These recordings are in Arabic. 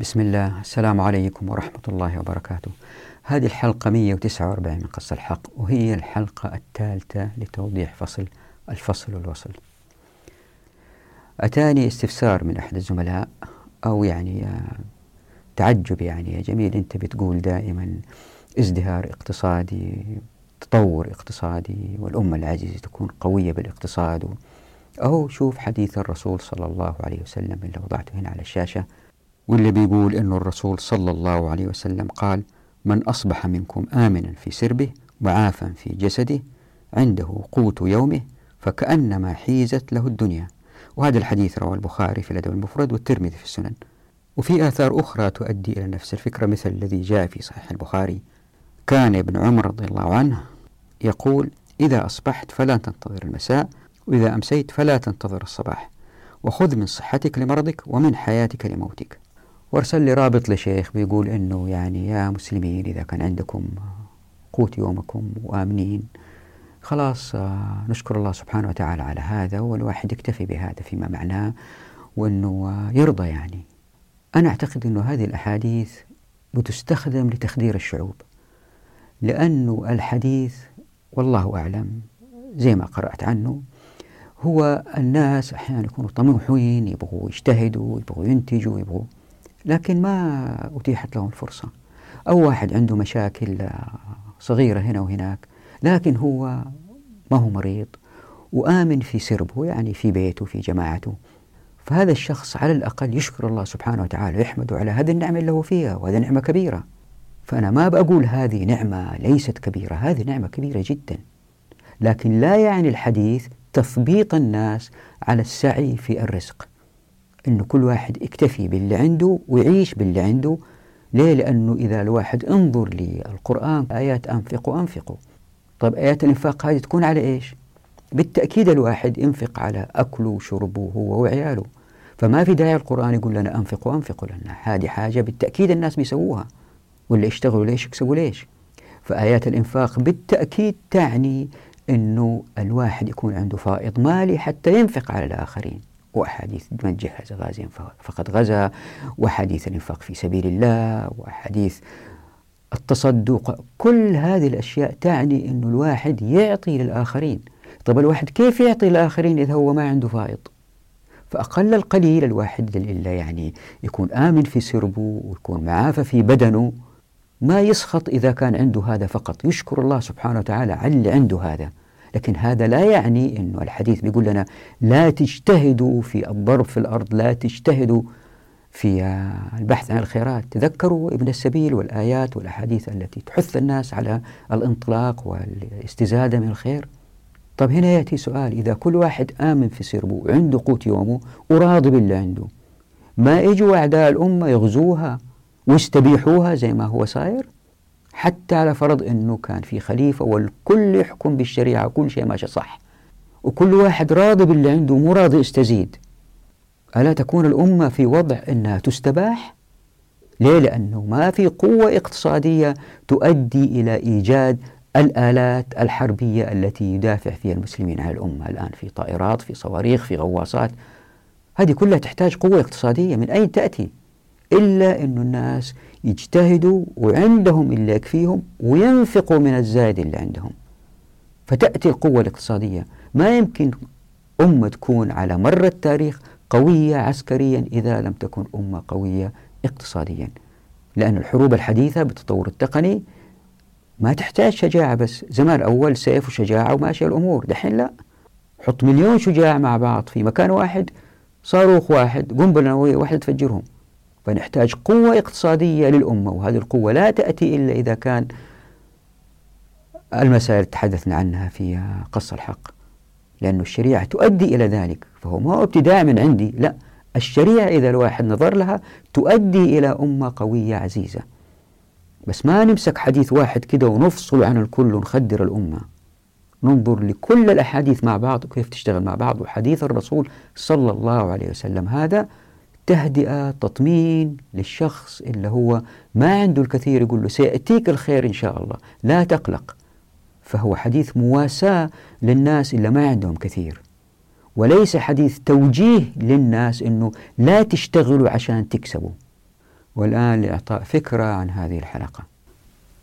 بسم الله. السلام عليكم ورحمة الله وبركاته. هذه الحلقة 149 من قص الحق وهي الحلقة الثالثة لتوضيح فصل الفصل والوصل أتاني استفسار من أحد الزملاء أو يعني تعجب يعني يا جميل. أنت بتقول دائما ازدهار اقتصادي تطور اقتصادي والأمة العزيزة تكون قوية بالاقتصاد. أو شوف حديث الرسول صلى الله عليه وسلم اللي وضعته هنا على الشاشة. واللي بيقول أنه الرسول صلى الله عليه وسلم قال من أصبح منكم آمنا في سربه وعافا في جسده عنده قوت يومه فكأنما حيزت له الدنيا. وهذا الحديث رواه البخاري في الأدب المفرد والترمذي في السنن. وفي آثار أخرى تؤدي إلى نفس الفكرة مثل الذي جاء في صحيح البخاري. كان ابن عمر رضي الله عنه يقول إذا أصبحت فلا تنتظر المساء وإذا أمسيت فلا تنتظر الصباح وخذ من صحتك لمرضك ومن حياتك لموتك. وارسل لي رابط لشيخ بيقول إنه يعني يا مسلمين إذا كان عندكم قوت يومكم وآمنين خلاص آه، نشكر الله سبحانه وتعالى على هذا والواحد يكتفي بهذا فيما معناه وإنه آه، يرضى يعني. أنا أعتقد إنه هذه الأحاديث بتستخدم لتخدير الشعوب لأنه الحديث والله أعلم زي ما قرأت عنه هو الناس أحيانا يكونوا طموحين يبغوا يجتهدوا يبغوا ينتجوا يبغوا لكن ما أتيحت لهم الفرصة. أو واحد عنده مشاكل صغيرة هنا وهناك لكن هو ما هو مريض وآمن في سربه يعني في بيته في جماعته. فهذا الشخص على الأقل يشكر الله سبحانه وتعالى ويحمده على هذه النعمة اللي هو فيها وهذه نعمة كبيرة. فأنا ما بقول هذه نعمة ليست كبيرة هذه نعمة كبيرة جدا. لكن لا يعني الحديث تثبيط الناس على السعي في الرزق. أنه كل واحد يكتفي باللي عنده ويعيش باللي عنده. ليه؟ لأنه إذا الواحد انظر للقرآن آيات أنفقوا أنفقوا. طيب آيات الإنفاق هذه تكون على إيش؟ بالتأكيد الواحد ينفق على أكله وشربه هو وعياله. فما في داعي القرآن يقول لنا أنفقوا أنفقوا لنا هذه حاجة بالتأكيد الناس بيسووها. ولا يشتغلوا ليش؟ يكسبوا ليش؟ فآيات الإنفاق بالتأكيد تعني أنه الواحد يكون عنده فائض مالي حتى ينفق على الآخرين. وأحاديث من جهز غازيا فقد غزا وحديث الإنفاق في سبيل الله وحديث التصدق. كل هذه الأشياء تعني أن الواحد يعطي للآخرين. طب الواحد كيف يعطي للآخرين إذا هو ما عنده فائض؟ فأقل القليل الواحد إلا يعني يكون آمن في سربه ويكون معافى في بدنه. ما يسخط إذا كان عنده هذا فقط. يشكر الله سبحانه وتعالى على اللي عنده هذا. لكن هذا لا يعني أنه الحديث بيقول لنا لا تجتهدوا في الضرب في الأرض لا تجتهدوا في البحث عن الخيرات. تذكروا ابن السبيل والآيات والأحاديث التي تحث الناس على الانطلاق والاستزادة من الخير؟ طب هنا يأتي سؤال إذا كل واحد آمن في سربه وعنده قوت يومه وراضي باللي عنده ما يجوا أعداء الأمة يغزوها ويستبيحوها زي ما هو صاير؟ حتى على فرض أنه كان في خليفة والكل يحكم بالشريعة وكل شيء ماشي صح وكل واحد راضي باللي عنده مو راضي يستزيد ألا تكون الأمة في وضع أنها تستباح؟ ليه؟ لأنه ما في قوة اقتصادية تؤدي إلى إيجاد الآلات الحربية التي يدافع فيها المسلمين عن الأمة الآن في طائرات في صواريخ في غواصات هذه كلها تحتاج قوة اقتصادية من أين تأتي؟ إلا أن الناس يجتهدوا وعندهم اللي يكفيهم وينفقوا من الزايد اللي عندهم. فتأتي القوة الاقتصادية. ما يمكن أمة تكون على مر التاريخ قوية عسكريا إذا لم تكن أمة قوية اقتصاديا. لأن الحروب الحديثة بالتطور التقني ما تحتاج شجاعة بس زمان أول سيف وشجاعة وماشية الأمور. دحين لا. حط مليون شجاع مع بعض في مكان واحد صاروخ واحد قنبلة نووية واحدة تفجرهم. فنحتاج قوة اقتصادية للأمة وهذه القوة لا تأتي إلا إذا كان المسائل تحدثنا عنها في قص الحق لأن الشريعة تؤدي إلى ذلك فهو ما هو ابتداء من عندي لا الشريعة إذا الواحد نظر لها تؤدي إلى أمة قوية عزيزة. بس ما نمسك حديث واحد كده ونفصل عن الكل ونخدر الأمة. ننظر لكل الأحاديث مع بعض وكيف تشتغل مع بعض وحديث الرسول صلى الله عليه وسلم. هذا تهدئة تطمين للشخص اللي هو ما عنده الكثير يقول له سيأتيك الخير إن شاء الله لا تقلق. فهو حديث مواساة للناس اللي ما عندهم كثير. وليس حديث توجيه للناس أنه لا تشتغلوا عشان تكسبوا. والآن لإعطاء فكرة عن هذه الحلقة.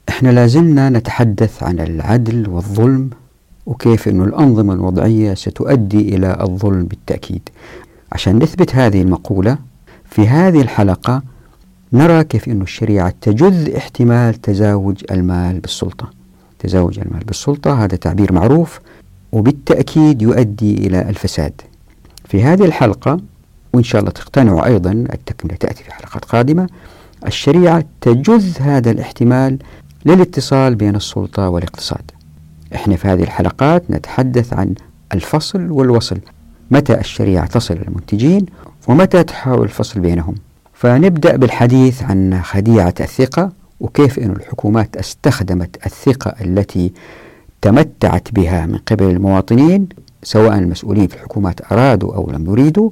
إحنا لازلنا نتحدث عن العدل والظلم وكيف أن الأنظمة الوضعية ستؤدي إلى الظلم بالتأكيد. عشان نثبت هذه المقولة في هذه الحلقة نرى كيف أن الشريعة تجذ احتمال تزاوج المال بالسلطة. تزاوج المال بالسلطة هذا تعبير معروف وبالتأكيد يؤدي إلى الفساد. في هذه الحلقة وإن شاء الله تقتنعوا أيضا التكملة تأتي في حلقات قادمة الشريعة تجذ هذا الاحتمال للاتصال بين السلطة والاقتصاد. إحنا في هذه الحلقات نتحدث عن الفصل والوصل. متى الشريعة تصل للمنتجين ومتى تحاول الفصل بينهم. فنبدأ بالحديث عن خديعة الثقة وكيف أن الحكومات استخدمت الثقة التي تمتعت بها من قبل المواطنين سواء المسؤولين في الحكومات أرادوا أو لم يريدوا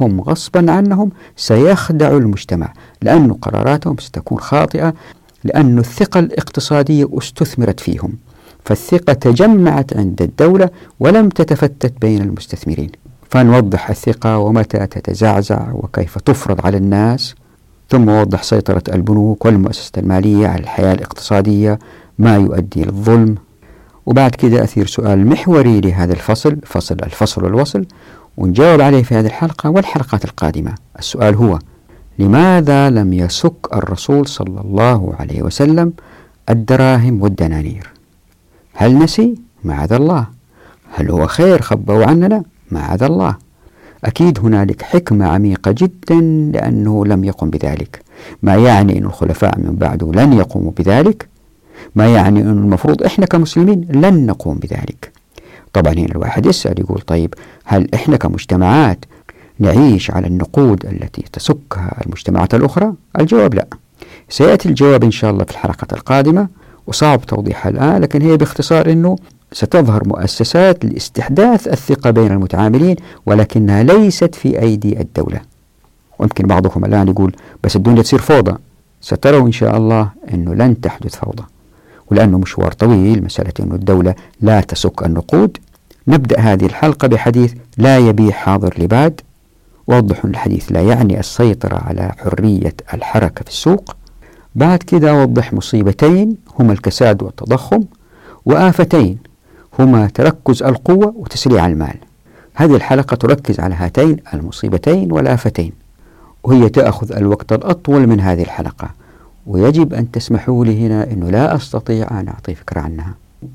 هم غصبا عنهم سيخدعوا المجتمع لأن قراراتهم ستكون خاطئة لأن الثقة الاقتصادية استثمرت فيهم. فالثقة تجمعت عند الدولة ولم تتفتت بين المستثمرين. فنوضح الثقة ومتى تتزعزع وكيف تفرض على الناس ثم وضح سيطرة البنوك والمؤسسة المالية على الحياة الاقتصادية ما يؤدي للظلم. وبعد كده أثير سؤال محوري لهذا الفصل فصل الفصل والوصل ونجاوب عليه في هذه الحلقة والحلقات القادمة. السؤال هو لماذا لم يسك الرسول صلى الله عليه وسلم الدراهم والدنانير؟ هل نسي؟ معاذ الله. هل هو خير؟ خبوا عننا؟ معاذ الله. أكيد هنالك حكمة عميقة جدا لأنه لم يقم بذلك. ما يعني أن الخلفاء من بعده لن يقوموا بذلك؟ ما يعني أن المفروض إحنا كمسلمين لن نقوم بذلك؟ طبعا هنا الواحد يسأل يقول طيب هل إحنا كمجتمعات نعيش على النقود التي تسكها المجتمعات الأخرى؟ الجواب لا. سيأتي الجواب إن شاء الله في الحلقة القادمة وصعب توضيحها الآن لكن هي باختصار أنه ستظهر مؤسسات لاستحداث الثقة بين المتعاملين ولكنها ليست في أيدي الدولة. ويمكن بعضكم الآن يقول بس الدنيا تصير فوضى. ستروا إن شاء الله أنه لن تحدث فوضى. ولأنه مشوار طويل مسألة أن الدولة لا تسك النقود. نبدأ هذه الحلقة بحديث لا يبيع حاضر لباد. وضح الحديث لا يعني السيطرة على حرية الحركة في السوق. بعد كده أوضح مصيبتين هما الكساد والتضخم وآفتين هما تركز القوة وتسريع المال. هذه الحلقة تركز على هاتين المصيبتين والآفتين وهي تأخذ الوقت الأطول من هذه الحلقة ويجب أن تسمحوا لي هنا أنه لا أستطيع أن أعطي فكرة عنها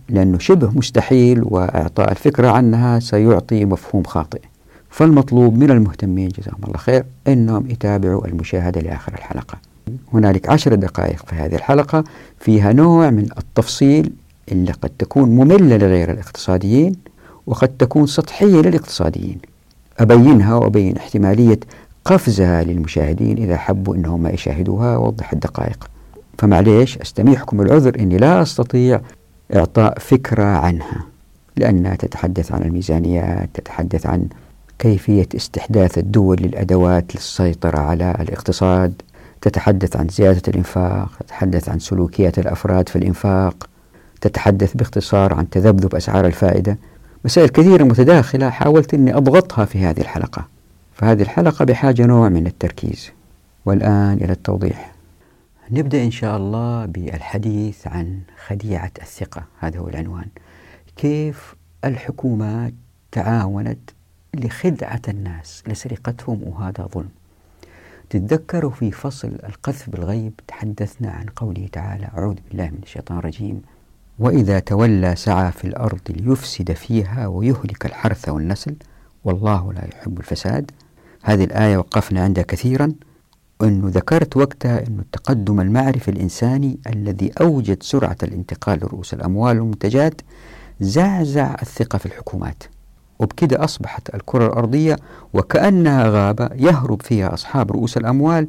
لأنه شبه مستحيل وإعطاء الفكرة عنها سيعطي مفهوم خاطئ. فالمطلوب من المهتمين جزاهم الله خير أنهم يتابعوا المشاهدة لآخر الحلقة. هنالك عشر دقائق في هذه الحلقة فيها نوع من التفصيل اللي قد تكون مملة لغير الاقتصاديين وقد تكون سطحية للاقتصاديين. أبينها وأبين احتمالية قفزها للمشاهدين إذا حبوا أنهم يشاهدوها وأوضح الدقائق. فمعليش أستميحكم العذر أني لا أستطيع إعطاء فكرة عنها لأنها تتحدث عن الميزانيات تتحدث عن كيفية استحداث الدول للأدوات للسيطرة على الاقتصاد تتحدث عن زيادة الإنفاق تتحدث عن سلوكيات الأفراد في الإنفاق. تتحدث باختصار عن تذبذب أسعار الفائدة. مسائل كثيرة متداخلة حاولت أني أضغطها في هذه الحلقة. فهذه الحلقة بحاجة نوع من التركيز. والآن إلى التوضيح. نبدأ إن شاء الله بالحديث عن خديعة الثقة. هذا هو العنوان. كيف الحكومات تعاونت لخدعة الناس لسرقتهم وهذا ظلم. تتذكروا في فصل القذف بالغيب تحدثنا عن قوله تعالى أعوذ بالله من الشيطان الرجيم وإذا تولى سعى في الأرض ليفسد فيها ويهلك الحرث والنسل والله لا يحب الفساد. هذه الآية وقفنا عندها كثيرا. وأنه ذكرت وقتها أن التقدم المعرفي الإنساني الذي أوجد سرعة الانتقال لرؤوس الأموال والمنتجات زعزع الثقة في الحكومات. وبكده أصبحت الكرة الأرضية وكأنها غابة يهرب فيها أصحاب رؤوس الأموال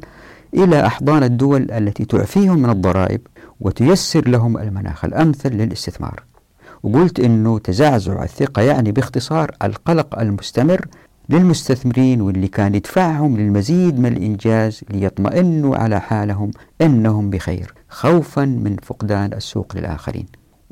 إلى أحضان الدول التي تعفيهم من الضرائب. وتيسر لهم المناخ الأمثل للاستثمار. وقلت أنه تزعزع الثقة يعني باختصار القلق المستمر للمستثمرين واللي كان يدفعهم للمزيد من الإنجاز ليطمئنوا على حالهم أنهم بخير خوفا من فقدان السوق للآخرين.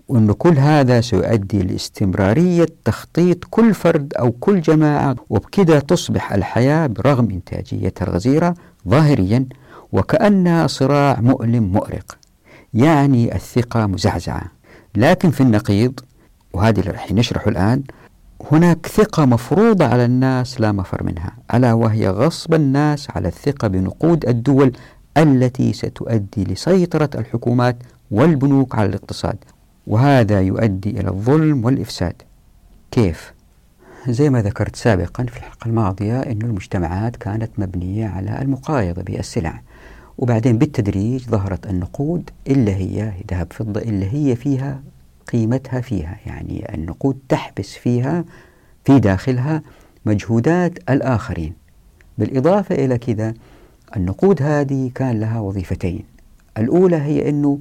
وأن كل هذا سيؤدي لاستمرارية تخطيط كل فرد أو كل جماعة وبكذا تصبح الحياة برغم إنتاجيتها الغزيرة ظاهريا وكأنها صراع مؤلم مؤرق. يعني الثقة مزعزعة. لكن في النقيض وهذه اللي راح نشرحه الآن هناك ثقة مفروضة على الناس لا مفر منها ألا وهي غصب الناس على الثقة بنقود الدول التي ستؤدي لسيطرة الحكومات والبنوك على الاقتصاد. وهذا يؤدي إلى الظلم والإفساد. كيف؟ زي ما ذكرت سابقا في الحلقة الماضية أن المجتمعات كانت مبنية على المقايضة بالسلع. وبعدين بالتدريج ظهرت النقود اللي هي ذهب فضة اللي هي فيها قيمتها فيها يعني النقود تحبس فيها في داخلها مجهودات الآخرين. بالإضافة إلى كذا النقود هذه كان لها وظيفتين. الأولى هي أنه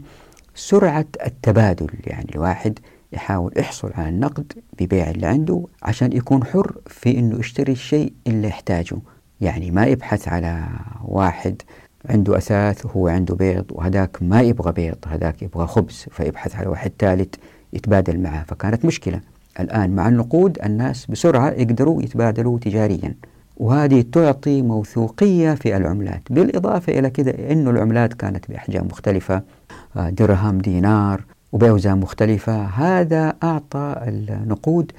سرعة التبادل يعني الواحد يحاول يحصل على النقد ببيع اللي عنده عشان يكون حر في أنه يشتري الشيء اللي يحتاجه. يعني ما يبحث على واحد عنده أثاث وهو عنده بيض وهذاك ما يبغى بيض هذاك يبغى خبز فيبحث على واحد ثالث يتبادل معه. فكانت مشكلة. الآن مع النقود الناس بسرعة يقدروا يتبادلوا تجاريا. وهذه تعطي موثوقية في العملات. بالإضافة إلى كذا أن العملات كانت بأحجام مختلفة آه، درهم دينار وبأوزان مختلفة. هذا أعطى النقود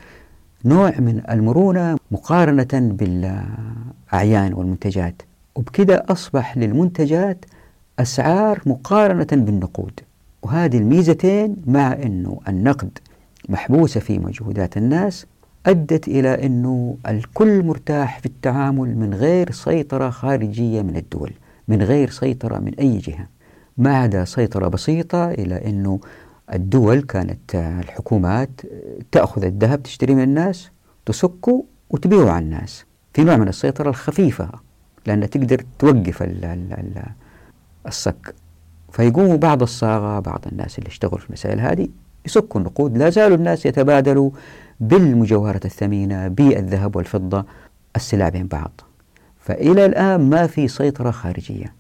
نوع من المرونة مقارنة بالأعيان والمنتجات. وبكذا أصبح للمنتجات أسعار مقارنة بالنقود. وهذه الميزتين مع أنه النقد محبوسة في مجهودات الناس أدت إلى أنه الكل مرتاح في التعامل من غير سيطرة خارجية من الدول من غير سيطرة من أي جهة. ما عدا سيطرة بسيطة إلى أنه الدول كانت الحكومات تأخذ الذهب تشتري من الناس تسكه وتبيعه على الناس. في نوع من السيطرة الخفيفة. لأن تقدر توقف السك. فيقوموا بعض الصاغة بعض الناس اللي اشتغلوا في المسائل هذه يسكوا النقود. لا زالوا الناس يتبادلوا بالمجوهرات الثمينة بالذهب والفضة السلع بين بعض. فإلى الآن ما في سيطرة خارجية.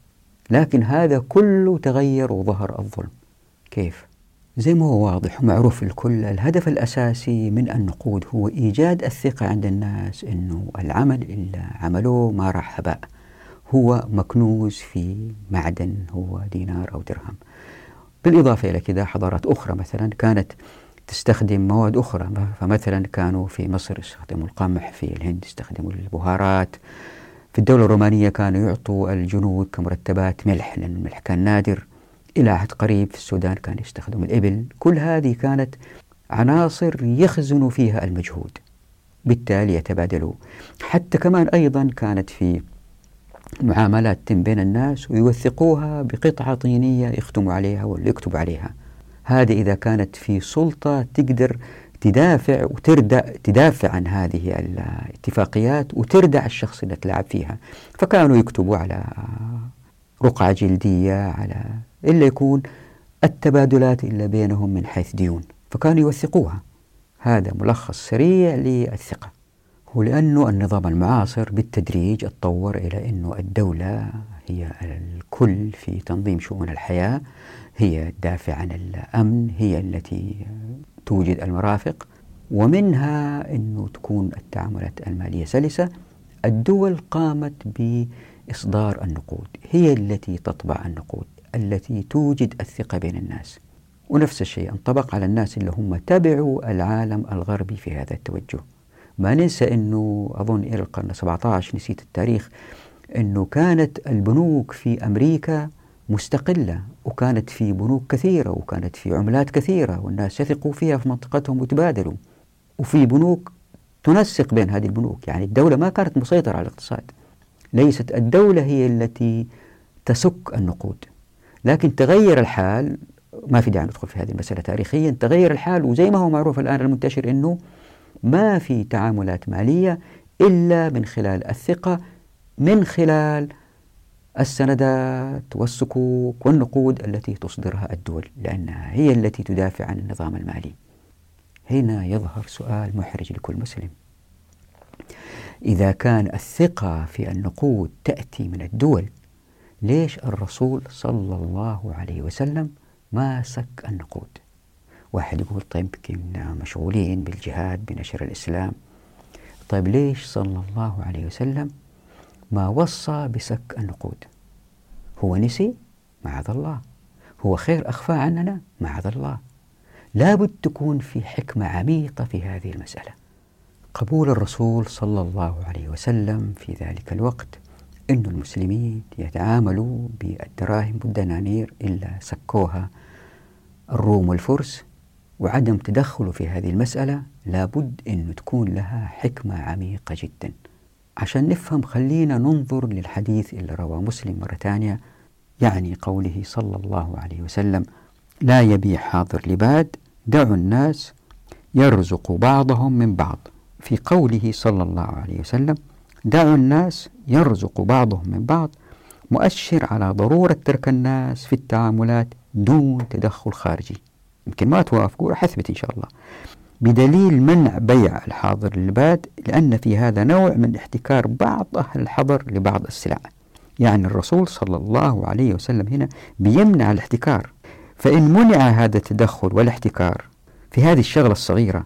لكن هذا كله تغير وظهر الظلم. كيف؟ زي ما هو واضح ومعروف الكل الهدف الأساسي من النقود هو إيجاد الثقة عند الناس أنه العمل اللي عملوه ما راح هباء هو مكنوز في معدن هو دينار أو درهم. بالإضافة إلى كذا حضارات أخرى مثلا كانت تستخدم مواد أخرى فمثلا كانوا في مصر يستخدموا القمح في الهند يستخدموا البهارات في الدولة الرومانية كانوا يعطوا الجنود كمرتبات ملح لأن الملح كان نادر. إلى عهد قريب في السودان كان يستخدم الإبل. كل هذه كانت عناصر يخزن فيها المجهود بالتالي يتبادلوا. حتى كمان أيضا كانت في معاملات تم بين الناس ويوثقوها بقطعة طينية يختموا عليها ولا يكتبوا عليها. هذه إذا كانت في سلطة تقدر تدافع وتردع تدافع عن هذه الاتفاقيات وتردع الشخص اللي تلعب فيها. فكانوا يكتبوا على رقعة جلدية على إلا يكون التبادلات إلا بينهم من حيث ديون. فكانوا يوثقوها. هذا ملخص سريع للثقة. ولأنه النظام المعاصر بالتدريج اتطور إلى أنه الدولة هي الكل في تنظيم شؤون الحياة هي الدافع عن الأمن هي التي توجد المرافق. ومنها أنه تكون التعاملات المالية سلسة. الدول قامت بإصدار النقود هي التي تطبع النقود التي توجد الثقة بين الناس. ونفس الشيء انطبق على الناس اللي هم تبعوا العالم الغربي في هذا التوجه. ما ننسى أنه أظن إلى القرن 17 نسيت التاريخ أنه كانت البنوك في أمريكا مستقلة وكانت في بنوك كثيرة وكانت في عملات كثيرة والناس يثقوا فيها في منطقتهم وتبادلوا. وفي بنوك تنسق بين هذه البنوك يعني الدولة ما كانت مسيطرة على الاقتصاد. ليست الدولة هي التي تسك النقود. لكن تغير الحال ما في داعي ندخل في هذه المسألة تاريخيا تغير الحال وزي ما هو معروف الآن المنتشر أنه ما في تعاملات مالية إلا من خلال الثقة من خلال السندات والصكوك والنقود التي تصدرها الدول لأنها هي التي تدافع عن النظام المالي. هنا يظهر سؤال محرج لكل مسلم. إذا كان الثقة في النقود تأتي من الدول ليش الرسول صلى الله عليه وسلم ما سك النقود؟ واحد يقول طيب كنا مشغولين بالجهاد بنشر الإسلام. طيب ليش صلى الله عليه وسلم ما وصى بسك النقود؟ هو نسي؟ معاذ الله. هو خير أخفى عننا؟ معاذ الله. لابد تكون في حكمة عميقة في هذه المسألة. قبول الرسول صلى الله عليه وسلم في ذلك الوقت أن المسلمين يتعاملوا بالدراهم والدنانير إلا سكوها. الروم والفرس وعدم تدخله في هذه المسألة لابد أن تكون لها حكمة عميقة جدا. عشان نفهم خلينا ننظر للحديث اللي رواه مسلم مرة ثانية يعني قوله صلى الله عليه وسلم لا يبيع حاضر لباد دعوا الناس يرزق بعضهم من بعض. في قوله صلى الله عليه وسلم دعوا الناس يرزق بعضهم من بعض. مؤشر على ضرورة ترك الناس في التعاملات دون تدخل خارجي. يمكن ما توافقوا راح أثبت إن شاء الله. بدليل منع بيع الحاضر للباد لأن في هذا نوع من احتكار بعض أهل الحضر لبعض السلع. يعني الرسول صلى الله عليه وسلم هنا بيمنع الاحتكار. فإن منع هذا التدخل والاحتكار في هذه الشغلة الصغيرة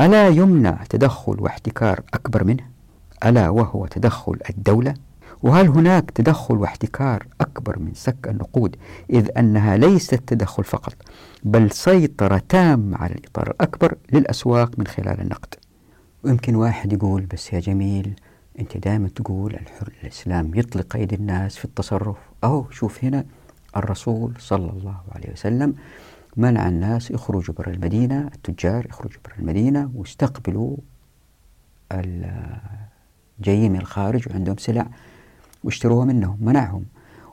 ألا يمنع تدخل واحتكار أكبر منه؟ ألا وهو تدخل الدولة؟ وهل هناك تدخل واحتكار أكبر من سك النقود إذ أنها ليست تدخل فقط؟ بل سيطرة تامة على الإطار الأكبر للأسواق من خلال النقد. ويمكن واحد يقول بس يا جميل أنت دائما تقول الحر الإسلام يطلق أيدي الناس في التصرف. أو شوف هنا الرسول صلى الله عليه وسلم منع الناس يخرجوا برا المدينة التجار يخرجوا برا المدينة واستقبلوا جايين من الخارج وعندهم سلع واشتروها منهم منعهم.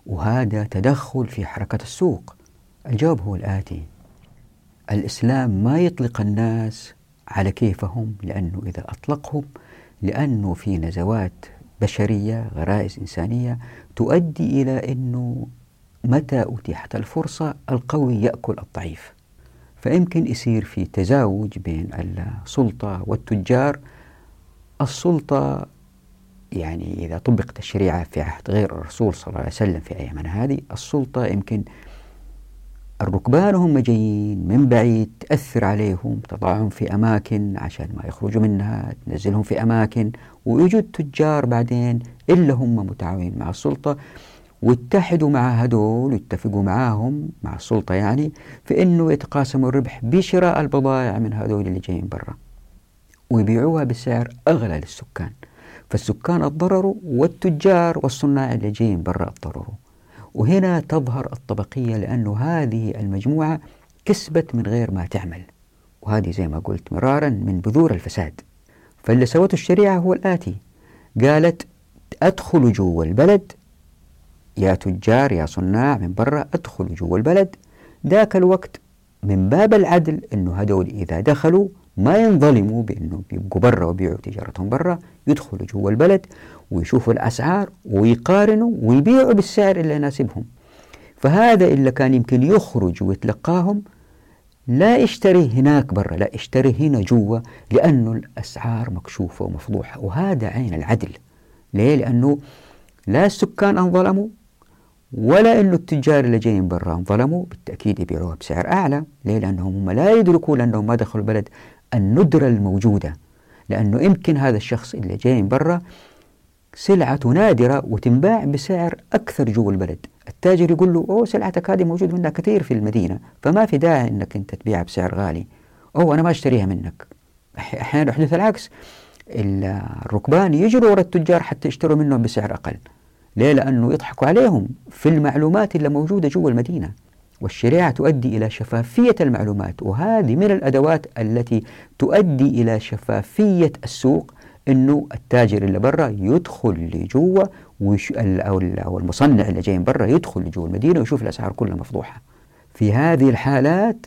وهذا تدخل في حركة السوق. الجواب هو الآتي. الإسلام ما يطلق الناس على كيفهم لأنه إذا أطلقهم لأنه في نزوات بشرية غرائز إنسانية تؤدي إلى أنه متى أتيحت الفرصة القوي يأكل الضعيف. فيمكن يصير في تزاوج بين السلطة والتجار. السلطة يعني إذا طبقت الشريعة في عهد غير الرسول صلى الله عليه وسلم في أيامنا هذه السلطة يمكن الركبان هم جايين من بعيد تأثر عليهم تضعهم في أماكن عشان ما يخرجوا منها تنزلهم في أماكن ويوجد تجار بعدين إلا هم متعاونين مع السلطة واتحدوا مع هدول واتفقوا معاهم مع السلطة يعني في أنه يتقاسموا الربح بشراء البضائع من هذول اللي جايين برا. ويبيعوها بسعر أغلى للسكان. فالسكان اتضرروا والتجار والصناع اللي جايين برا اتضرروا. وهنا تظهر الطبقية لأنه هذه المجموعة كسبت من غير ما تعمل. وهذه زي ما قلت مرارا من بذور الفساد. فاللي سوته الشريعة هو الآتي. قالت أدخلوا جوا البلد. يا تجار يا صناع من برا ادخلوا جوا البلد. ذاك الوقت من باب العدل أنه هدول إذا دخلوا ما ينظلموا بأنه بيبقوا برا وبيعوا تجارتهم برا يدخلوا جوا البلد ويشوفوا الأسعار ويقارنوا ويبيعوا بالسعر اللي يناسبهم فهذا اللي كان يمكن يخرج ويتلقاهم لا يشتري هناك برا لا يشتري هنا جوا لأنه الأسعار مكشوفة ومفضوحة وهذا عين العدل ليه؟ لأنه لا السكان انظلموا ولا أنه التجار اللي جايين برا انظلموا بالتأكيد يبيعوها بسعر أعلى ليه؟ لأنهم هم لا يدركوا لأنهم ما دخلوا البلد الندرة الموجودة لأنه يمكن هذا الشخص اللي جاي من برا سلعته نادرة وتنباع بسعر أكثر جوا البلد. التاجر يقول له أوه سلعتك هذه موجود منها كثير في المدينة فما في داعي أنك أنت تبيعها بسعر غالي. أوه أنا ما أشتريها منك. أحيانا يحدث العكس الركبان يجروا ورا التجار حتى يشتروا منهم بسعر أقل ليه؟ لأنه يضحكوا عليهم في المعلومات اللي موجودة جوا المدينة. والشريعة تؤدي إلى شفافية المعلومات وهذه من الأدوات التي تؤدي إلى شفافية السوق أنه التاجر اللي برا يدخل لجوا أو المصنع اللي جاي من برا يدخل لجوا المدينة ويشوف الأسعار كلها مفضوحة. في هذه الحالات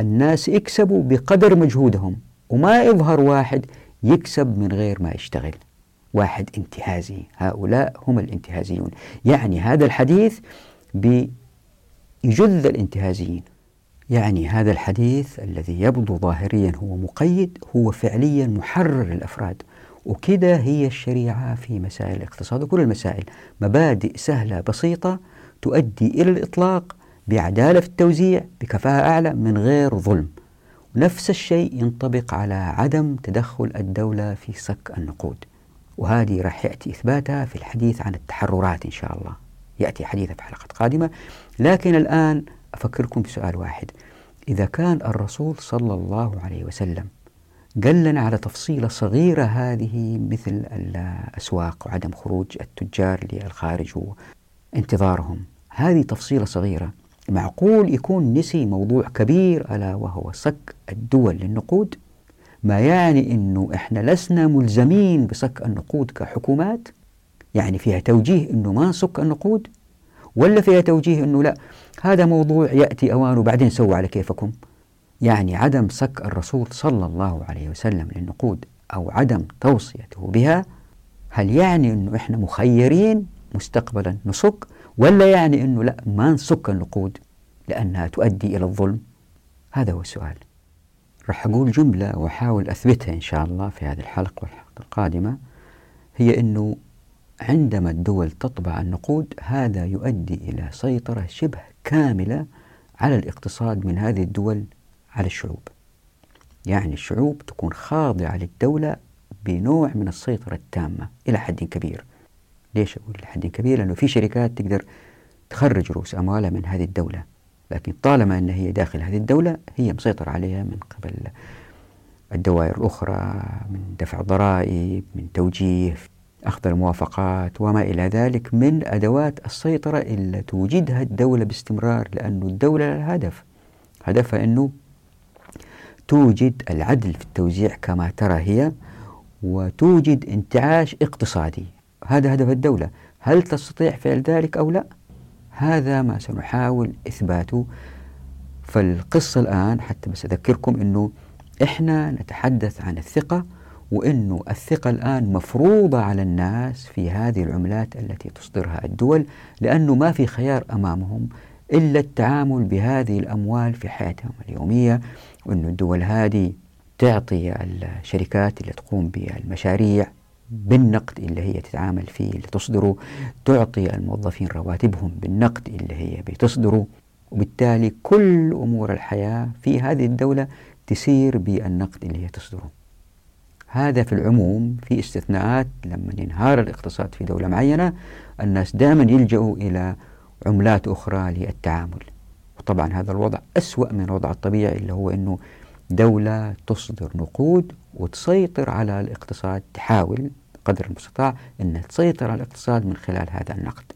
الناس يكسبوا بقدر مجهودهم وما يظهر واحد يكسب من غير ما يشتغل. واحد انتهازي هؤلاء هم الانتهازيون. يعني هذا الحديث بي يجذ الانتهازيين. يعني هذا الحديث الذي يبدو ظاهريا هو مقيد هو فعليا محرر للأفراد. وكذا هي الشريعة في مسائل الاقتصاد. وكل المسائل مبادئ سهلة بسيطة تؤدي إلى الإطلاق بعدالة في التوزيع بكفاءة أعلى من غير ظلم. نفس الشيء ينطبق على عدم تدخل الدولة في سك النقود. وهذه راح يأتي إثباتها في الحديث عن التحررات إن شاء الله. يأتي حديثه في حلقة قادمة. لكن الآن أفكركم بسؤال واحد. إذا كان الرسول صلى الله عليه وسلم قال لنا على تفصيلة صغيرة هذه مثل الأسواق وعدم خروج التجار للخارج وانتظارهم هذه تفصيلة صغيرة. معقول يكون نسي موضوع كبير ألا وهو صك الدول للنقود؟ ما يعني أنه إحنا لسنا ملزمين بصك النقود كحكومات؟ يعني فيها توجيه أنه ما نصك النقود ولا فيها توجيه أنه لا؟ هذا موضوع يأتي أوانه بعدين سووا على كيفكم. يعني عدم صك الرسول صلى الله عليه وسلم للنقود أو عدم توصيته بها هل يعني أنه إحنا مخيرين مستقبلا نصك ولا يعني أنه لا ما نصك النقود لأنها تؤدي إلى الظلم؟ هذا هو السؤال. راح أقول جملة وأحاول أثبتها إن شاء الله في هذه الحلقة والحلقة القادمة هي أنه عندما الدول تطبع النقود هذا يؤدي إلى سيطرة شبه كاملة على الاقتصاد من هذه الدول على الشعوب. يعني الشعوب تكون خاضعة للدولة بنوع من السيطرة التامة إلى حد كبير. ليش أقول إلى حد كبير؟ لأنه في شركات تقدر تخرج رؤوس أموالها من هذه الدولة. لكن طالما أن هي داخل هذه الدولة هي مسيطر عليها من قبل الدوائر الأخرى من دفع ضرائب من توجيه أخذ الموافقات وما إلى ذلك من أدوات السيطرة اللي توجدها الدولة باستمرار لأن الدولة لها هدف. هدفها أنه توجد العدل في التوزيع كما ترى هي وتوجد انتعاش اقتصادي. هذا هدف الدولة. هل تستطيع فعل ذلك أو لا؟ هذا ما سنحاول إثباته فالقصة الآن حتى بس أذكركم أنه إحنا نتحدث عن الثقة وأنه الثقة الآن مفروضة على الناس في هذه العملات التي تصدرها الدول لأنه ما في خيار أمامهم إلا التعامل بهذه الأموال في حياتهم اليومية وأن الدول هذه تعطي الشركات اللي تقوم بالمشاريع بالنقد اللي هي تتعامل فيه اللي تصدره تعطي الموظفين رواتبهم بالنقد اللي هي بتصدره وبالتالي كل أمور الحياة في هذه الدولة تسير بالنقد اللي هي تصدره. هذا في العموم في استثناءات لما ينهار الاقتصاد في دولة معينة الناس دائما يلجأوا إلى عملات أخرى للتعامل. وطبعا هذا الوضع أسوأ من الوضع الطبيعي اللي هو أنه دولة تصدر نقود وتسيطر على الاقتصاد تحاول قدر المستطاع أنها تسيطر على الاقتصاد من خلال هذا النقد.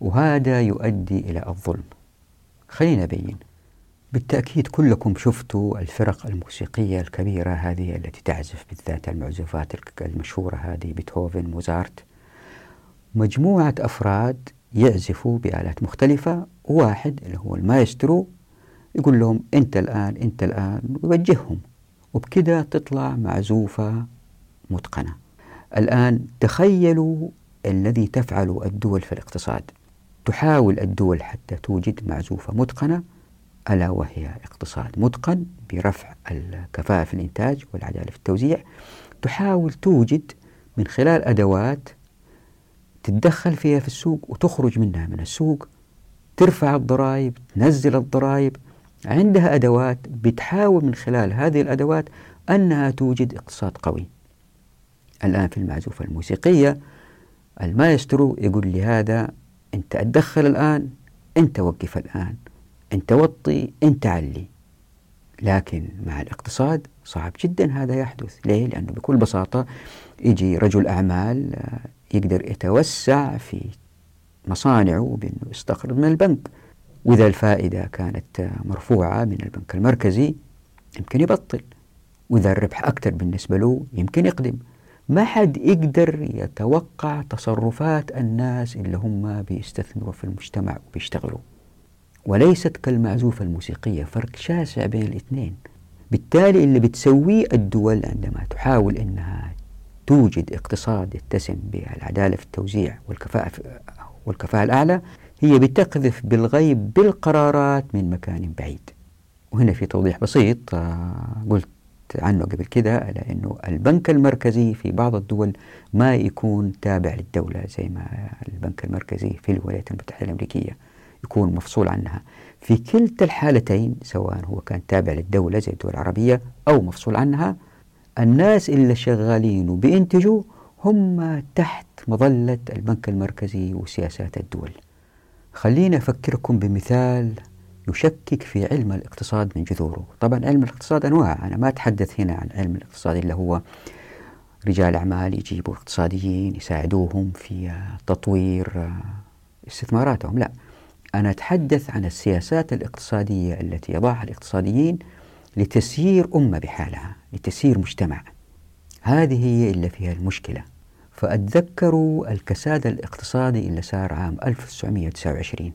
وهذا يؤدي إلى الظلم. خلينا نبين بالتأكيد كلكم شفتوا الفرق الموسيقية الكبيرة هذه التي تعزف بالذات المعزوفات المشهورة هذه بيتهوفن موزارت. مجموعة أفراد يعزفوا بآلات مختلفة وواحد اللي هو المايسترو يقول لهم أنت الآن أنت الآن ويوجههم. وبكذا تطلع معزوفة متقنة. الآن تخيلوا الذي تفعله الدول في الاقتصاد. تحاول الدول حتى توجد معزوفة متقنة. ألا وهي اقتصاد متقن برفع الكفاءة في الإنتاج والعدالة في التوزيع تحاول توجد من خلال أدوات تتدخل فيها في السوق وتخرج منها من السوق ترفع الضرائب تنزل الضرائب. عندها أدوات بتحاول من خلال هذه الأدوات أنها توجد اقتصاد قوي. الآن في المعزوفة الموسيقية المايسترو يقول لي هذا أنت أتدخل الآن أنت وقف الآن. أنت وطي أنت علي. لكن مع الاقتصاد صعب جدا هذا يحدث. ليه؟ لأنه بكل بساطة يجي رجل أعمال يقدر يتوسع في مصانعه بأنه يستقرض من البنك. وإذا الفائدة كانت مرفوعة من البنك المركزي يمكن يبطل. وإذا الربح أكثر بالنسبة له يمكن يقدم. ما حد يقدر يتوقع تصرفات الناس اللي هم بيستثمروا في المجتمع وبيشتغلوا. وليست كالمعزوفة الموسيقية فرق شاسع بين الاثنين. بالتالي اللي بتسويه الدول عندما تحاول أنها توجد اقتصاد يتسم بالعدالة في التوزيع والكفاءة والكفاءة الأعلى هي بتقذف بالغيب بالقرارات من مكان بعيد. وهنا في توضيح بسيط آه، قلت عنه قبل كده على أنه البنك المركزي في بعض الدول ما يكون تابع للدولة زي ما البنك المركزي في الولايات المتحدة الأمريكية. يكون مفصول عنها. في كلتا الحالتين سواء هو كان تابع للدولة زي الدول العربية أو مفصول عنها الناس اللي شغالين وبينتجوا هم تحت مظلة البنك المركزي وسياسات الدول. خلينا أفكركم بمثال يشكك في علم الاقتصاد من جذوره. طبعا علم الاقتصاد أنواع أنا ما أتحدث هنا عن علم الاقتصاد اللي هو رجال أعمال يجيبوا اقتصاديين يساعدوهم في تطوير استثماراتهم لا. أنا أتحدث عن السياسات الاقتصادية التي يضعها الاقتصاديين لتسيير أمة بحالها لتسيير مجتمع. هذه هي اللي فيها المشكلة. فأتذكروا الكساد الاقتصادي اللي صار عام 1929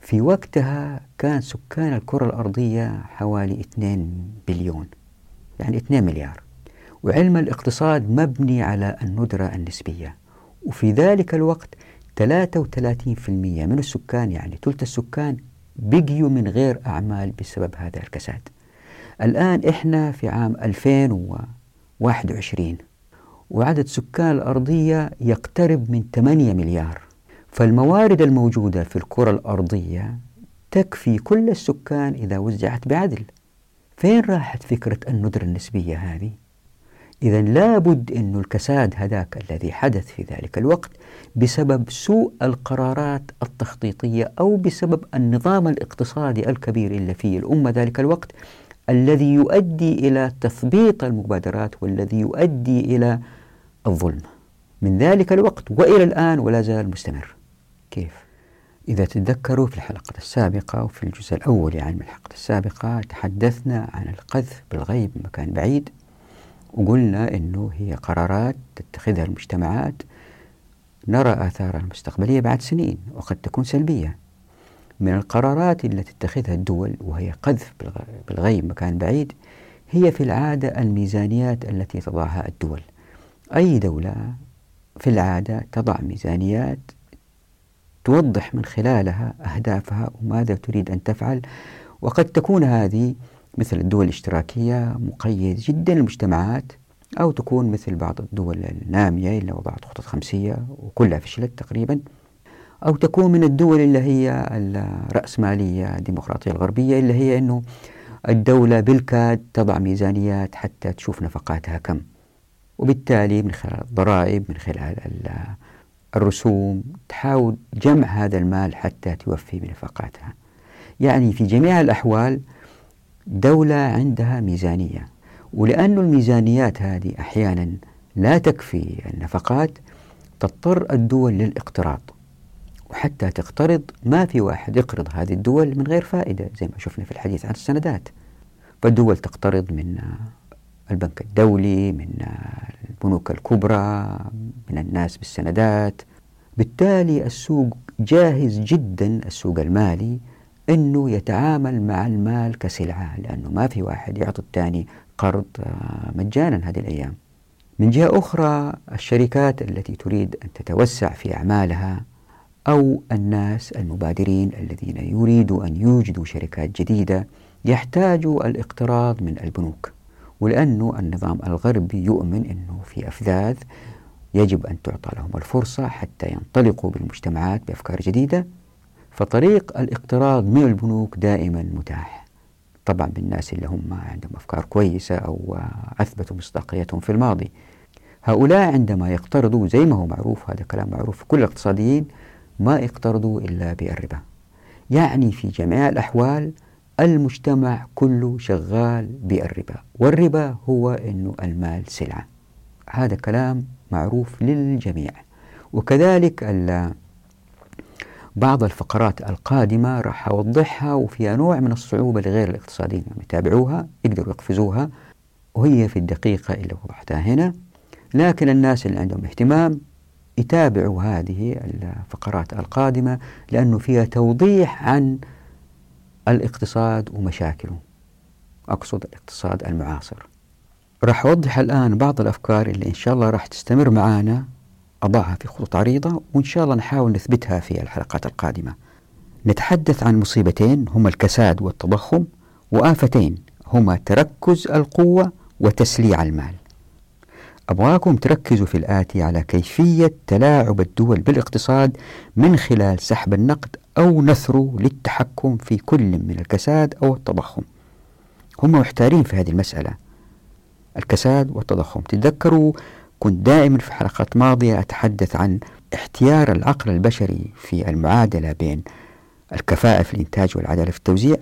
في وقتها كان سكان الكرة الأرضية حوالي 2 بليون يعني 2 مليار. وعلم الاقتصاد مبني على الندرة النسبية. وفي ذلك الوقت 33% من السكان يعني ثلث السكان بقيوا من غير أعمال بسبب هذا الكساد. الآن إحنا في عام 2021 وعدد سكان الأرضية يقترب من 8 مليار. فالموارد الموجودة في الكرة الأرضية تكفي كل السكان إذا وزعت بعدل. فين راحت فكرة الندرة النسبية هذه؟ إذا لابد أن الكساد هذاك الذي حدث في ذلك الوقت بسبب سوء القرارات التخطيطية أو بسبب النظام الاقتصادي الكبير اللي فيه الأمة ذلك الوقت الذي يؤدي إلى تثبيط المبادرات والذي يؤدي إلى الظلم. من ذلك الوقت وإلى الآن ولا زال مستمر. كيف؟ إذا تتذكروا في الحلقة السابقة وفي الجزء الأول يعني من الحلقة السابقة تحدثنا عن القذف بالغيب مكان بعيد. وقلنا أنه هي قرارات تتخذها المجتمعات نرى آثارها المستقبلية بعد سنين وقد تكون سلبية. من القرارات التي تتخذها الدول وهي قذف بالغيب مكان بعيد هي في العادة الميزانيات التي تضعها الدول. أي دولة في العادة تضع ميزانيات توضح من خلالها أهدافها وماذا تريد أن تفعل وقد تكون هذه مثل الدول الاشتراكية مقيد جدا المجتمعات أو تكون مثل بعض الدول النامية اللي وضعت خطط خمسية وكلها فشلت تقريبا أو تكون من الدول اللي هي الرأسمالية الديمقراطية الغربية اللي هي أنه الدولة بالكاد تضع ميزانيات حتى تشوف نفقاتها كم. وبالتالي من خلال الضرائب من خلال الرسوم تحاول جمع هذا المال حتى توفي بنفقاتها. يعني في جميع الأحوال دولة عندها ميزانية. ولأن الميزانيات هذه أحيانا لا تكفي النفقات تضطر الدول للاقتراض. وحتى تقترض ما في واحد يقرض هذه الدول من غير فائدة زي ما شفنا في الحديث عن السندات. فالدول تقترض من البنك الدولي من البنوك الكبرى من الناس بالسندات. بالتالي السوق جاهز جدا السوق المالي. أنه يتعامل مع المال كسلعة لأنه ما في واحد يعطي الثاني قرض آه، مجانا هذه الأيام. من جهة أخرى الشركات التي تريد أن تتوسع في أعمالها أو الناس المبادرين الذين يريدوا أن يوجدوا شركات جديدة يحتاجوا الاقتراض من البنوك. ولأنه النظام الغربي يؤمن أنه في أفذاذ يجب أن تعطى لهم الفرصة حتى ينطلقوا بالمجتمعات بأفكار جديدة. فطريق الاقتراض من البنوك دائما متاح. طبعا بالناس اللي هم عندهم أفكار كويسة أو أثبتوا مصداقيتهم في الماضي. هؤلاء عندما يقترضوا زي ما هو معروف هذا كلام معروف كل الاقتصاديين ما يقترضوا إلا بالربا. يعني في جميع الأحوال المجتمع كله شغال بالربا والربا هو أنه المال سلعة. هذا كلام معروف للجميع. وكذلك بعض الفقرات القادمة راح أوضحها وفيها نوع من الصعوبة لغير الاقتصاديين. يعني يتابعوها يقدروا يقفزوها وهي في الدقيقة اللي وضحتها هنا. لكن الناس اللي عندهم اهتمام يتابعوا هذه الفقرات القادمة لأنه فيها توضيح عن الاقتصاد ومشاكله. أقصد الاقتصاد المعاصر. راح أوضح الآن بعض الأفكار اللي إن شاء الله راح تستمر معانا أضعها في خطوط عريضة وإن شاء الله نحاول نثبتها في الحلقات القادمة. نتحدث عن مصيبتين هما الكساد والتضخم وآفتين هما تركز القوة وتسليع المال. أبغاكم تركزوا في الآتي على كيفية تلاعب الدول بالاقتصاد من خلال سحب النقد أو نثره للتحكم في كل من الكساد أو التضخم. هم محتارين في هذه المسألة. الكساد والتضخم تتذكروا كنت دائما في حلقات ماضية أتحدث عن احتيار العقل البشري في المعادلة بين الكفاءة في الإنتاج والعدالة في التوزيع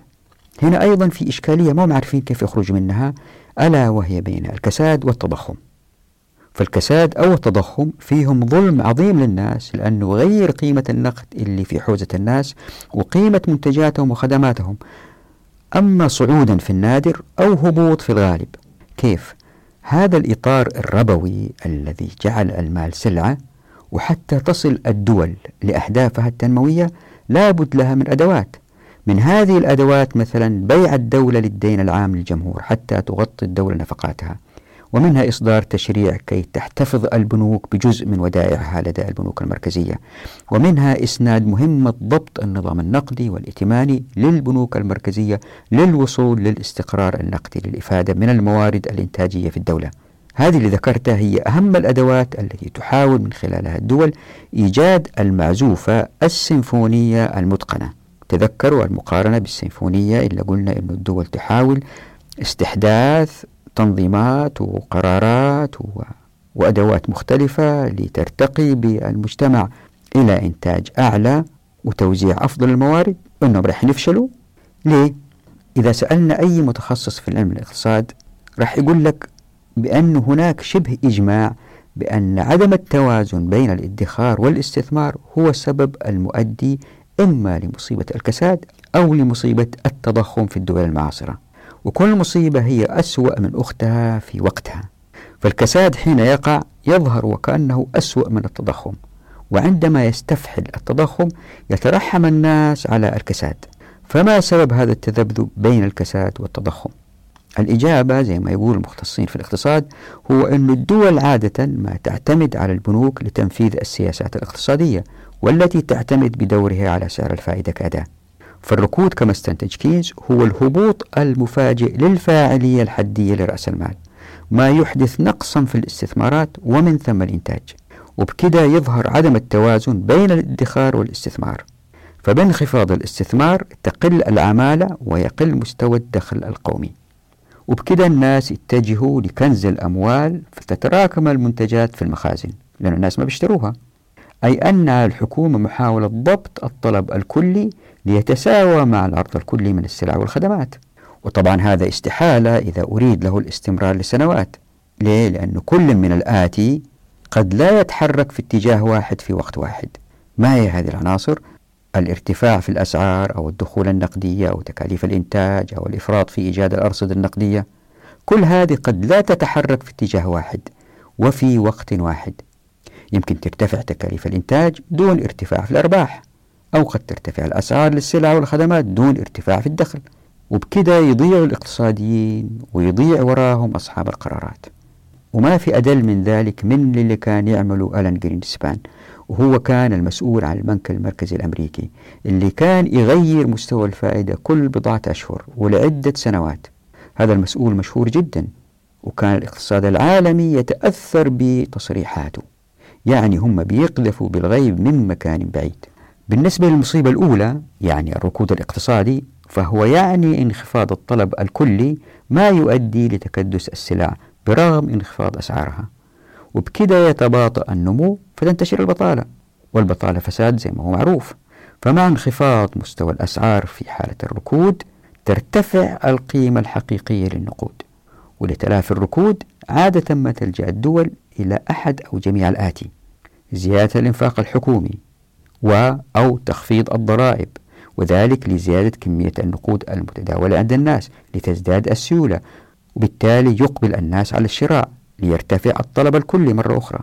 هنا أيضا في إشكالية ما عارفين كيف يخرج منها ألا وهي بين الكساد والتضخم فالكساد أو التضخم فيهم ظلم عظيم للناس لأنه غير قيمة النقد اللي في حوزة الناس وقيمة منتجاتهم وخدماتهم أما صعودا في النادر أو هبوط في الغالب كيف؟ هذا الإطار الربوي الذي جعل المال سلعة وحتى تصل الدول لأهدافها التنموية لابد لها من أدوات. من هذه الأدوات مثلا بيع الدولة للدين العام للجمهور حتى تغطي الدولة نفقاتها. ومنها إصدار تشريع كي تحتفظ البنوك بجزء من ودائعها لدى البنوك المركزية. ومنها إسناد مهمة ضبط النظام النقدي والائتماني للبنوك المركزية للوصول للاستقرار النقدي للإفادة من الموارد الإنتاجية في الدولة. هذه اللي ذكرتها هي أهم الأدوات التي تحاول من خلالها الدول إيجاد المعزوفة السيمفونية المتقنة. تذكروا المقارنة بالسيمفونية اللي قلنا أن الدول تحاول استحداث تنظيمات وقرارات. وأدوات مختلفة لترتقي بالمجتمع إلى إنتاج أعلى وتوزيع أفضل الموارد أنهم راح يفشلوا ليه؟ إذا سألنا أي متخصص في علم الاقتصاد راح يقول لك بأن هناك شبه إجماع بأن عدم التوازن بين الادخار والاستثمار هو السبب المؤدي إما لمصيبة الكساد أو لمصيبة التضخم في الدول المعاصرة وكل مصيبة هي أسوأ من أختها في وقتها. فالكساد حين يقع يظهر وكأنه أسوأ من التضخم وعندما يستفحل التضخم يترحم الناس على الكساد. فما سبب هذا التذبذب بين الكساد والتضخم؟ الإجابة زي ما يقول المختصين في الاقتصاد هو أن الدول عادة ما تعتمد على البنوك لتنفيذ السياسات الاقتصادية والتي تعتمد بدورها على سعر الفائدة كأداة. فالركود كما استنتج كينز هو الهبوط المفاجئ للفاعلية الحدية لرأس المال ما يحدث نقصا في الاستثمارات ومن ثم الإنتاج وبكده يظهر عدم التوازن بين الادخار والاستثمار فبانخفاض الاستثمار تقل العمالة ويقل مستوى الدخل القومي وبكده الناس يتجهوا لكنز الأموال فتتراكم المنتجات في المخازن لأن الناس ما بيشتروها أي أن الحكومة محاولة ضبط الطلب الكلي ليتساوى مع العرض الكلي من السلع والخدمات. وطبعا هذا استحالة إذا أريد له الاستمرار لسنوات. ليه؟ لأن كل من الآتي قد لا يتحرك في اتجاه واحد في وقت واحد. ما هي هذه العناصر؟ الارتفاع في الأسعار أو الدخول النقدية أو تكاليف الإنتاج أو الإفراط في إيجاد الأرصدة النقدية. كل هذه قد لا تتحرك في اتجاه واحد وفي وقت واحد. يمكن ترتفع تكاليف الإنتاج دون ارتفاع في الأرباح. أو قد ترتفع الأسعار للسلع والخدمات دون ارتفاع في الدخل. وبكده يضيع الاقتصاديين ويضيع وراهم أصحاب القرارات. وما في أدل من ذلك من اللي كان يعمله ألان جرينسبان وهو كان المسؤول عن البنك المركزي الأمريكي اللي كان يغير مستوى الفائدة كل بضعة أشهر ولعدة سنوات. هذا المسؤول مشهور جدا وكان الاقتصاد العالمي يتأثر بتصريحاته. يعني هم بيقذفوا بالغيب من مكان بعيد. بالنسبة للمصيبة الأولى يعني الركود الاقتصادي فهو يعني انخفاض الطلب الكلي ما يؤدي لتكدس السلع برغم انخفاض أسعارها. وبكده يتباطأ النمو فتنتشر البطالة والبطالة فساد زي ما هو معروف. فمع انخفاض مستوى الأسعار في حالة الركود ترتفع القيمة الحقيقية للنقود. ولتلافي الركود عادة ما تلجأ الدول إلى أحد أو جميع الآتي زيادة الإنفاق الحكومي. و أو تخفيض الضرائب وذلك لزيادة كمية النقود المتداولة عند الناس لتزداد السيولة. وبالتالي يقبل الناس على الشراء ليرتفع الطلب الكلي مرة أخرى.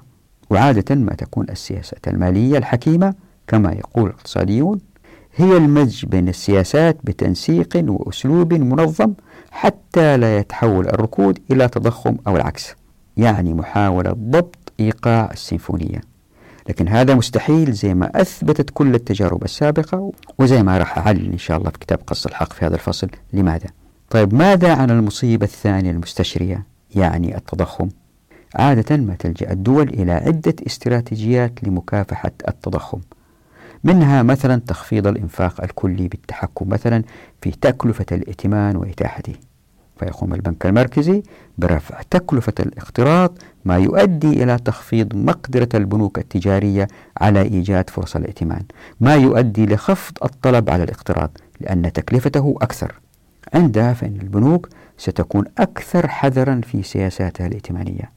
وعادة ما تكون السياسة المالية الحكيمة كما يقول الاقتصاديون هي المزج بين السياسات بتنسيق وأسلوب منظم حتى لا يتحول الركود إلى تضخم أو العكس يعني محاولة ضبط إيقاع السيمفونية. لكن هذا مستحيل زي ما أثبتت كل التجارب السابقة وزي ما راح أعلن إن شاء الله في كتاب قص الحق في هذا الفصل. لماذا؟ طيب ماذا عن المصيبة الثانية المستشرية يعني التضخم؟ عادة ما تلجأ الدول إلى عدة استراتيجيات لمكافحة التضخم منها مثلا تخفيض الإنفاق الكلي بالتحكم مثلا في تكلفة الائتمان وإتاحته. فيقوم البنك المركزي برفع تكلفة الاقتراض ما يؤدي إلى تخفيض مقدرة البنوك التجارية على إيجاد فرص الائتمان ما يؤدي لخفض الطلب على الاقتراض لأن تكلفته أكثر. عندها فإن البنوك ستكون أكثر حذرا في سياساتها الائتمانية.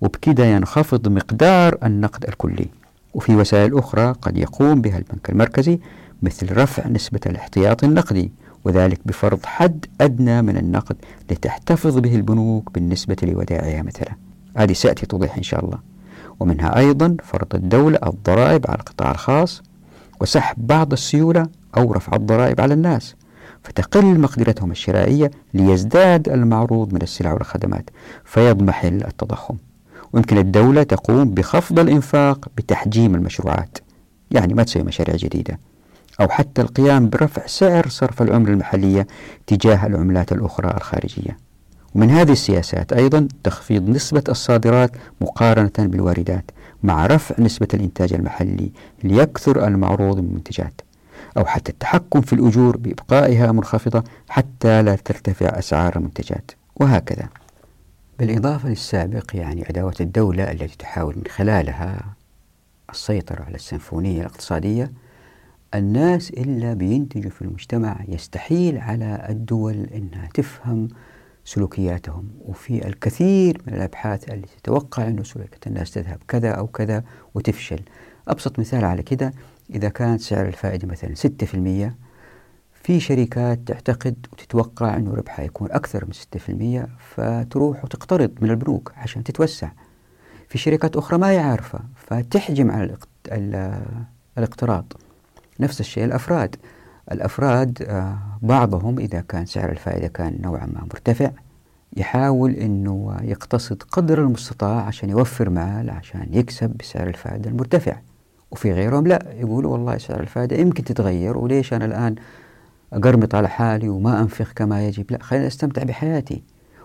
وبكده ينخفض مقدار النقد الكلي. وفي وسائل أخرى قد يقوم بها البنك المركزي مثل رفع نسبة الاحتياطي النقدي وذلك بفرض حد أدنى من النقد لتحتفظ به البنوك بالنسبة لودائعها مثلا هذه سأتي توضيح إن شاء الله. ومنها أيضا فرض الدولة الضرائب على القطاع الخاص وسحب بعض السيولة أو رفع الضرائب على الناس فتقل مقدرتهم الشرائية ليزداد المعروض من السلع والخدمات فيضمحل التضخم. ويمكن الدولة تقوم بخفض الإنفاق بتحجيم المشروعات. يعني ما تسوي مشاريع جديدة. أو حتى القيام برفع سعر صرف العملة المحلية تجاه العملات الأخرى الخارجية. ومن هذه السياسات أيضا تخفيض نسبة الصادرات مقارنة بالواردات مع رفع نسبة الإنتاج المحلي ليكثر المعروض من المنتجات أو حتى التحكم في الأجور بإبقائها منخفضة حتى لا ترتفع أسعار المنتجات. وهكذا. بالإضافة للسابق يعني أدوات الدولة التي تحاول من خلالها السيطرة على السنفونية الاقتصادية الناس إلا بينتجوا في المجتمع يستحيل على الدول أنها تفهم سلوكياتهم. وفي الكثير من الأبحاث التي تتوقع أن سلوكيات الناس تذهب كذا أو كذا وتفشل. أبسط مثال على كده إذا كانت سعر الفائدة مثلا 6% في شركات تعتقد وتتوقع أنه ربحها يكون أكثر من 6% فتروح وتقترض من البنوك عشان تتوسع. في شركات أخرى ما عارفة فتحجم على الاقتراض. نفس الشيء الأفراد. الأفراد آه، بعضهم إذا كان سعر الفائدة كان نوعا ما مرتفع يحاول أنه يقتصد قدر المستطاع عشان يوفر مال عشان يكسب بسعر الفائدة المرتفع. وفي غيرهم لا يقولوا والله سعر الفائدة يمكن تتغير وليش أنا الآن أقرمط على حالي وما أنفق كما يجب؟ لا خليني أستمتع بحياتي.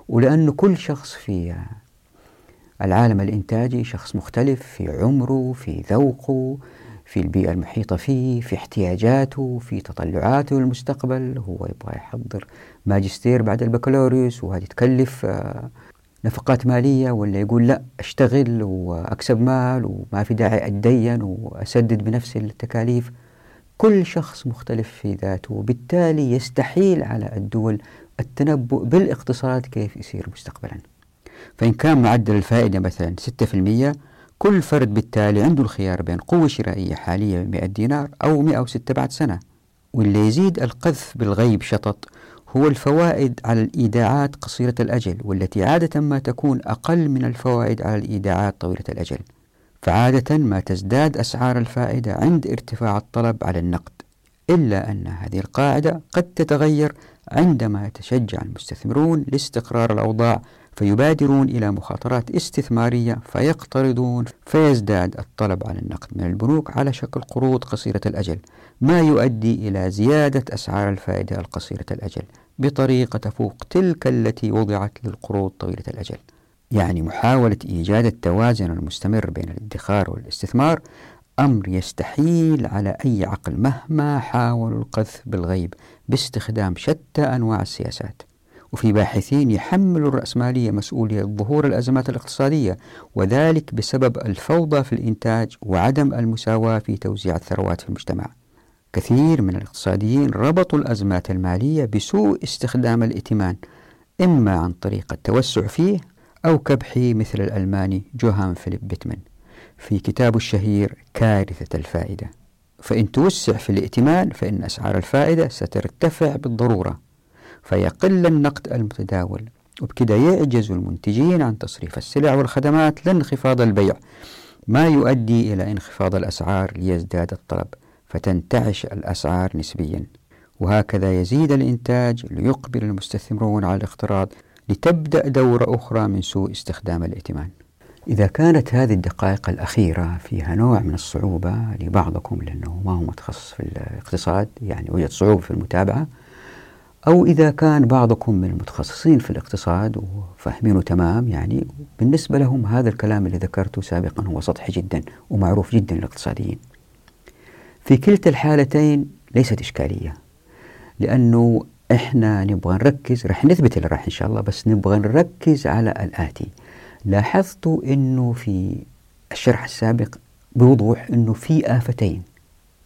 ولأنه كل شخص في العالم الإنتاجي شخص مختلف في عمره في ذوقه في البيئة المحيطة فيه في احتياجاته في تطلعاته للمستقبل. هو يبغى يحضر ماجستير بعد البكالوريوس وهذه تكلف آه، نفقات مالية ولا يقول لا أشتغل وأكسب مال وما في داعي أتدين وأسدد بنفسي التكاليف. كل شخص مختلف في ذاته وبالتالي يستحيل على الدول التنبؤ بالاقتصاد كيف يصير مستقبلا. فإن كان معدل الفائدة مثلا 6% كل فرد بالتالي عنده الخيار بين قوة شرائية حالية 100 دينار أو 106 بعد سنة. واللي يزيد القذف بالغيب شطط هو الفوائد على الإيداعات قصيرة الأجل والتي عادة ما تكون أقل من الفوائد على الإيداعات طويلة الأجل. فعادة ما تزداد أسعار الفائدة عند ارتفاع الطلب على النقد إلا أن هذه القاعدة قد تتغير عندما يتشجع المستثمرون لاستقرار الأوضاع فيبادرون إلى مخاطرات استثمارية فيقترضون فيزداد الطلب على النقد من البنوك على شكل قروض قصيرة الأجل ما يؤدي إلى زيادة أسعار الفائدة القصيرة الأجل بطريقة تفوق تلك التي وضعت للقروض طويلة الأجل. يعني محاولة إيجاد التوازن المستمر بين الادخار والاستثمار أمر يستحيل على أي عقل مهما حاولوا القذف بالغيب باستخدام شتى أنواع السياسات. وفي باحثين يحملوا الرأسمالية مسؤولية ظهور الأزمات الاقتصادية وذلك بسبب الفوضى في الإنتاج وعدم المساواة في توزيع الثروات في المجتمع. كثير من الاقتصاديين ربطوا الأزمات المالية بسوء استخدام الائتمان إما عن طريق التوسع فيه أو كبحه مثل الألماني جوهان فيليب بيتمان في كتابه الشهير كارثة الفائدة. فإن توسع في الائتمان فإن أسعار الفائدة سترتفع بالضرورة. فيقل النقد المتداول. وبكده يعجز المنتجين عن تصريف السلع والخدمات لانخفاض البيع ما يؤدي إلى انخفاض الأسعار ليزداد الطلب فتنتعش الأسعار نسبيا. وهكذا يزيد الإنتاج ليقبل المستثمرون على الاقتراض لتبدأ دورة أخرى من سوء استخدام الائتمان. إذا كانت هذه الدقائق الأخيرة فيها نوع من الصعوبة لبعضكم لأنه ما هو متخصص في الاقتصاد يعني وجد صعوبة في المتابعة أو إذا كان بعضكم من المتخصصين في الاقتصاد وفاهمينه تمام يعني بالنسبة لهم هذا الكلام اللي ذكرته سابقا هو سطحي جدا ومعروف جدا للاقتصاديين. في كلتا الحالتين ليست إشكالية لأنه إحنا نبغى نركز رح نثبت اللي راح إن شاء الله بس نبغى نركز على الآتي. لاحظتوا إنه في الشرح السابق بوضوح إنه في آفتين.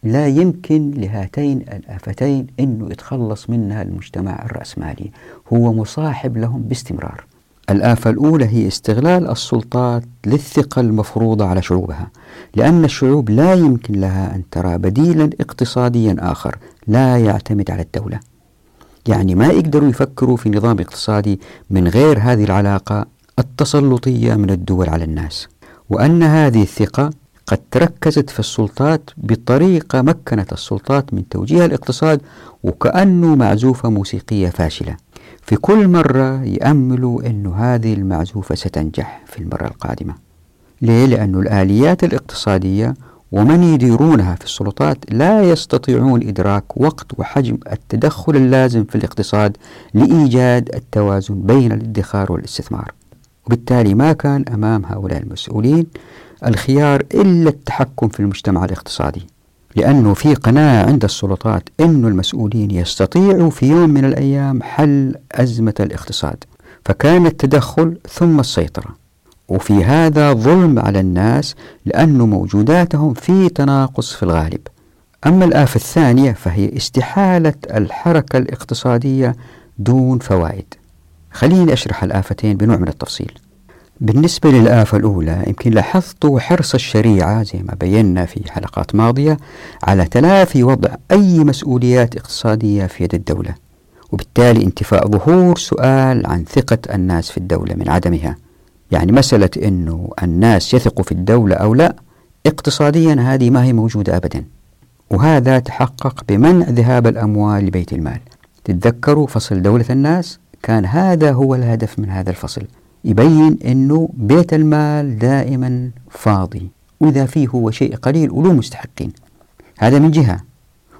لا يمكن لهاتين الآفتين إنه يتخلص منها المجتمع الرأسمالي. هو مصاحب لهم باستمرار. الآفة الأولى هي استغلال السلطات للثقة المفروضة على شعوبها لأن الشعوب لا يمكن لها أن ترى بديلا اقتصاديا آخر لا يعتمد على الدولة. يعني ما يقدروا يفكروا في نظام اقتصادي من غير هذه العلاقة التسلطية من الدول على الناس. وأن هذه الثقة قد تركزت في السلطات بطريقة مكنت السلطات من توجيه الاقتصاد وكأنه معزوفة موسيقية فاشلة. في كل مرة يأملوا أن هذه المعزوفة ستنجح في المرة القادمة. ليه؟ لأن الآليات الاقتصادية ومن يديرونها في السلطات لا يستطيعون إدراك وقت وحجم التدخل اللازم في الاقتصاد لإيجاد التوازن بين الادخار والاستثمار. وبالتالي ما كان أمام هؤلاء المسؤولين الخيار إلا التحكم في المجتمع الاقتصادي. لأنه في قناعة عند السلطات أن المسؤولين يستطيعوا في يوم من الأيام حل أزمة الاقتصاد. فكان التدخل ثم السيطرة. وفي هذا ظلم على الناس لأن موجوداتهم في تناقص في الغالب. أما الآفة الثانية فهي استحالة الحركة الاقتصادية دون فوائد. خليني أشرح الآفتين بنوع من التفصيل. بالنسبة للآفة الأولى يمكن لاحظتوا حرص الشريعة زي ما بينا في حلقات ماضية على تلافي وضع أي مسؤوليات اقتصادية في يد الدولة وبالتالي انتفاء ظهور سؤال عن ثقة الناس في الدولة من عدمها. يعني مسألة أنه الناس يثقوا في الدولة أو لا اقتصاديا هذه ما هي موجودة أبدا. وهذا تحقق بمنع ذهاب الأموال لبيت المال. تتذكروا فصل دولة الناس؟ كان هذا هو الهدف من هذا الفصل. يبين أنه بيت المال دائما فاضي وإذا فيه هو شيء قليل وله مستحقين. هذا من جهة.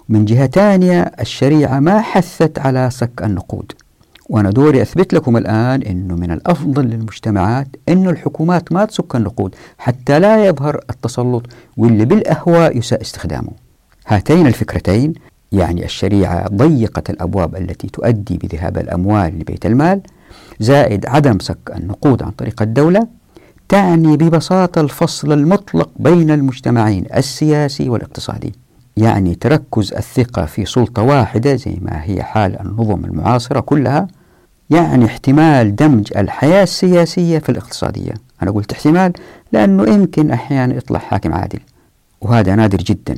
من جهة ثانية الشريعة ما حثت على صك النقود. وأنا دوري أثبت لكم الآن أنه من الأفضل للمجتمعات أنه الحكومات ما تسك النقود حتى لا يظهر التسلط واللي بالأهواء يساء استخدامه. هاتين الفكرتين يعني الشريعة ضيقت الأبواب التي تؤدي بذهاب الأموال لبيت المال زائد عدم سك النقود عن طريق الدولة تعني ببساطة الفصل المطلق بين المجتمعين السياسي والاقتصادي. يعني تركز الثقة في سلطة واحدة زي ما هي حال النظم المعاصرة كلها يعني احتمال دمج الحياة السياسية في الاقتصادية. أنا قلت احتمال لأنه يمكن أحيانا يطلع حاكم عادل وهذا نادر جدا.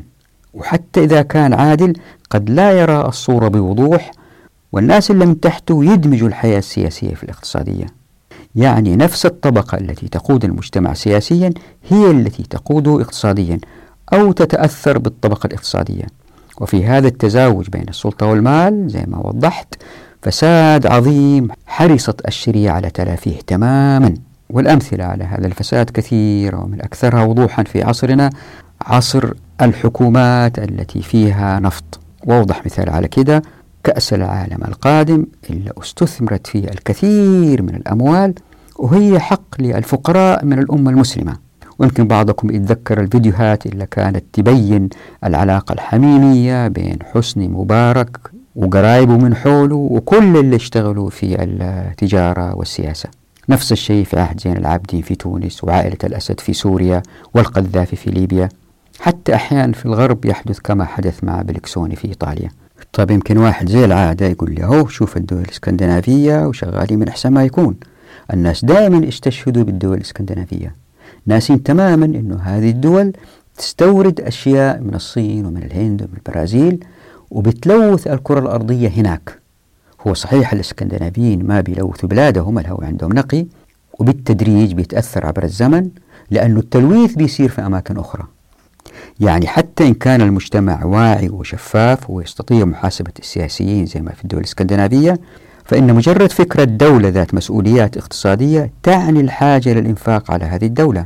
وحتى إذا كان عادل قد لا يرى الصورة بوضوح والناس اللي من تحته يدمجوا الحياة السياسية في الاقتصادية. يعني نفس الطبقة التي تقود المجتمع سياسيا هي التي تقوده اقتصاديا أو تتأثر بالطبقة الاقتصادية. وفي هذا التزاوج بين السلطة والمال زي ما وضحت فساد عظيم حرصت الشريعة على تلافيه تماما والأمثلة على هذا الفساد كثيرة ومن أكثرها وضوحا في عصرنا عصر الحكومات التي فيها نفط. وأوضح مثال على كده كأس العالم القادم اللي استثمرت فيه الكثير من الأموال وهي حق للفقراء من الأمة المسلمة. ويمكن بعضكم يتذكر الفيديوهات اللي كانت تبين العلاقة الحميمية بين حسني مبارك وقرايبه من حوله وكل اللي اشتغلوا في التجارة والسياسة. نفس الشيء في عهد زين العابدين في تونس وعائلة الأسد في سوريا والقذافي في ليبيا. حتى أحيانا في الغرب يحدث كما حدث مع بلكسوني في إيطاليا. طيب يمكن واحد زي العادة يقول لي هو شوف الدول الإسكندنافية وشغالين من أحسن ما يكون. الناس دائما استشهدوا بالدول الإسكندنافية. ناسين تماما أنه هذه الدول تستورد أشياء من الصين ومن الهند ومن البرازيل وبتلوث الكرة الأرضية هناك. هو صحيح الإسكندنافيين ما بيلوثوا بلادهم الهواء عندهم نقي وبالتدريج بيتأثر عبر الزمن لأنه التلويث بيصير في أماكن أخرى. يعني حتى إن كان المجتمع واعي وشفاف ويستطيع محاسبة السياسيين زي ما في الدول الإسكندنافية فإن مجرد فكرة دولة ذات مسؤوليات اقتصادية تعني الحاجة للإنفاق على هذه الدولة.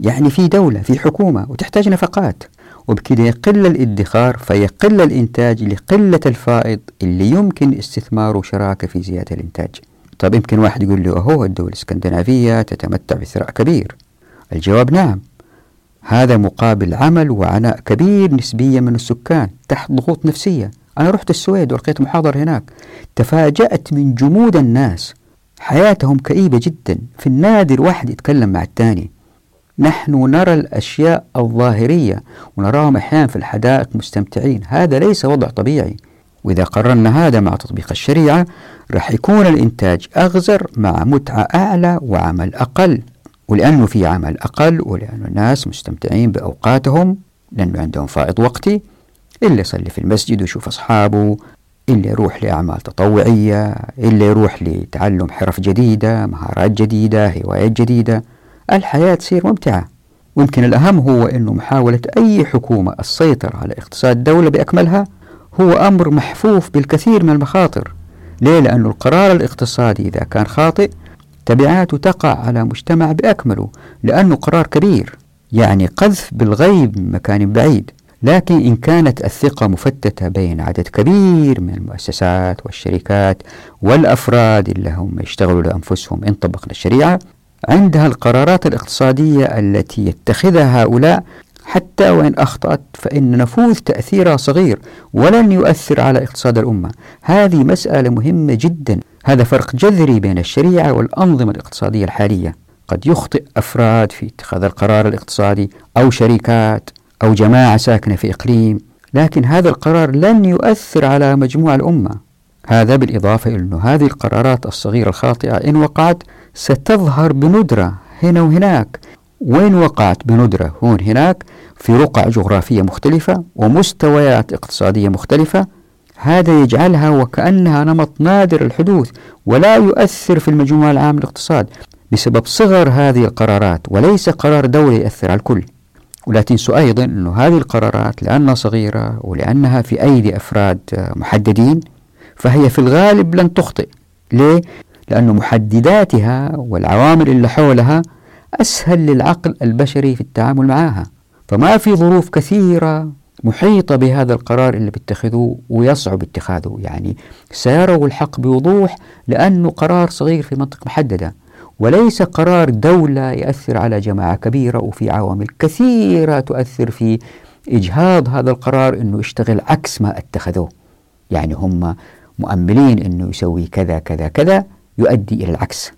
يعني في دولة في حكومة وتحتاج نفقات وبكده يقل الادخار فيقل الإنتاج لقلة الفائض اللي يمكن استثماره شراكة في زيادة الإنتاج. طيب يمكن واحد يقول له أهو الدول الإسكندنافية تتمتع بثراء كبير. الجواب نعم. هذا مقابل عمل وعناء كبير نسبيا من السكان تحت ضغوط نفسية. أنا رحت السويد ولقيت محاضر هناك. تفاجأت من جمود الناس. حياتهم كئيبة جدا. في النادر واحد يتكلم مع الثاني. نحن نرى الأشياء الظاهرية ونراهم أحيانا في الحدائق مستمتعين. هذا ليس وضع طبيعي. وإذا قررنا هذا مع تطبيق الشريعة راح يكون الإنتاج أغزر مع متعة أعلى وعمل أقل. ولأنه في عمل أقل ولأنه الناس مستمتعين بأوقاتهم لأنه عندهم فائض وقتي اللي يصلي في المسجد ويشوف أصحابه اللي يروح لأعمال تطوعية اللي يروح لتعلم حرف جديدة مهارات جديدة هوايات جديدة. الحياة تصير ممتعة. ويمكن الأهم هو أنه محاولة أي حكومة السيطرة على اقتصاد الدولة بأكملها هو أمر محفوف بالكثير من المخاطر. ليه؟ لأن القرار الاقتصادي إذا كان خاطئ تبعاته تقع على مجتمع بأكمله لأنه قرار كبير يعني قذف بالغيب من مكان بعيد. لكن إن كانت الثقة مفتتة بين عدد كبير من المؤسسات والشركات والأفراد اللي هم يشتغلوا لأنفسهم إن طبقنا الشريعة عندها القرارات الاقتصادية التي يتخذها هؤلاء حتى وإن أخطأت فإن نفوذ تأثيرها صغير ولن يؤثر على اقتصاد الأمة. هذه مسألة مهمة جدا. هذا فرق جذري بين الشريعة والأنظمة الاقتصادية الحالية. قد يخطئ أفراد في اتخاذ القرار الاقتصادي أو شركات أو جماعة ساكنة في إقليم لكن هذا القرار لن يؤثر على مجموع الأمة. هذا بالإضافة إلى أن هذه القرارات الصغيرة الخاطئة إن وقعت ستظهر بندرة هنا وهناك. وين وقعت بندرة هون هناك في رقع جغرافية مختلفة ومستويات اقتصادية مختلفة هذا يجعلها وكأنها نمط نادر الحدوث ولا يؤثر في المجموع العام للاقتصاد بسبب صغر هذه القرارات وليس قرار دولي يأثر على الكل. ولا تنسوا أيضا أن هذه القرارات لأنها صغيرة ولأنها في أيدي أفراد محددين فهي في الغالب لن تخطئ. ليه؟ لأن محدداتها والعوامل اللي حولها أسهل للعقل البشري في التعامل معها. فما في ظروف كثيرة محيطة بهذا القرار اللي بيتخذوه ويصعب اتخاذه. يعني سيروا الحق بوضوح لأنه قرار صغير في منطقة محددة وليس قرار دولة يأثر على جماعة كبيرة وفي عوامل كثيرة تؤثر في إجهاض هذا القرار أنه يشتغل عكس ما اتخذوه. يعني هم مؤملين أنه يسوي كذا كذا كذا يؤدي إلى العكس.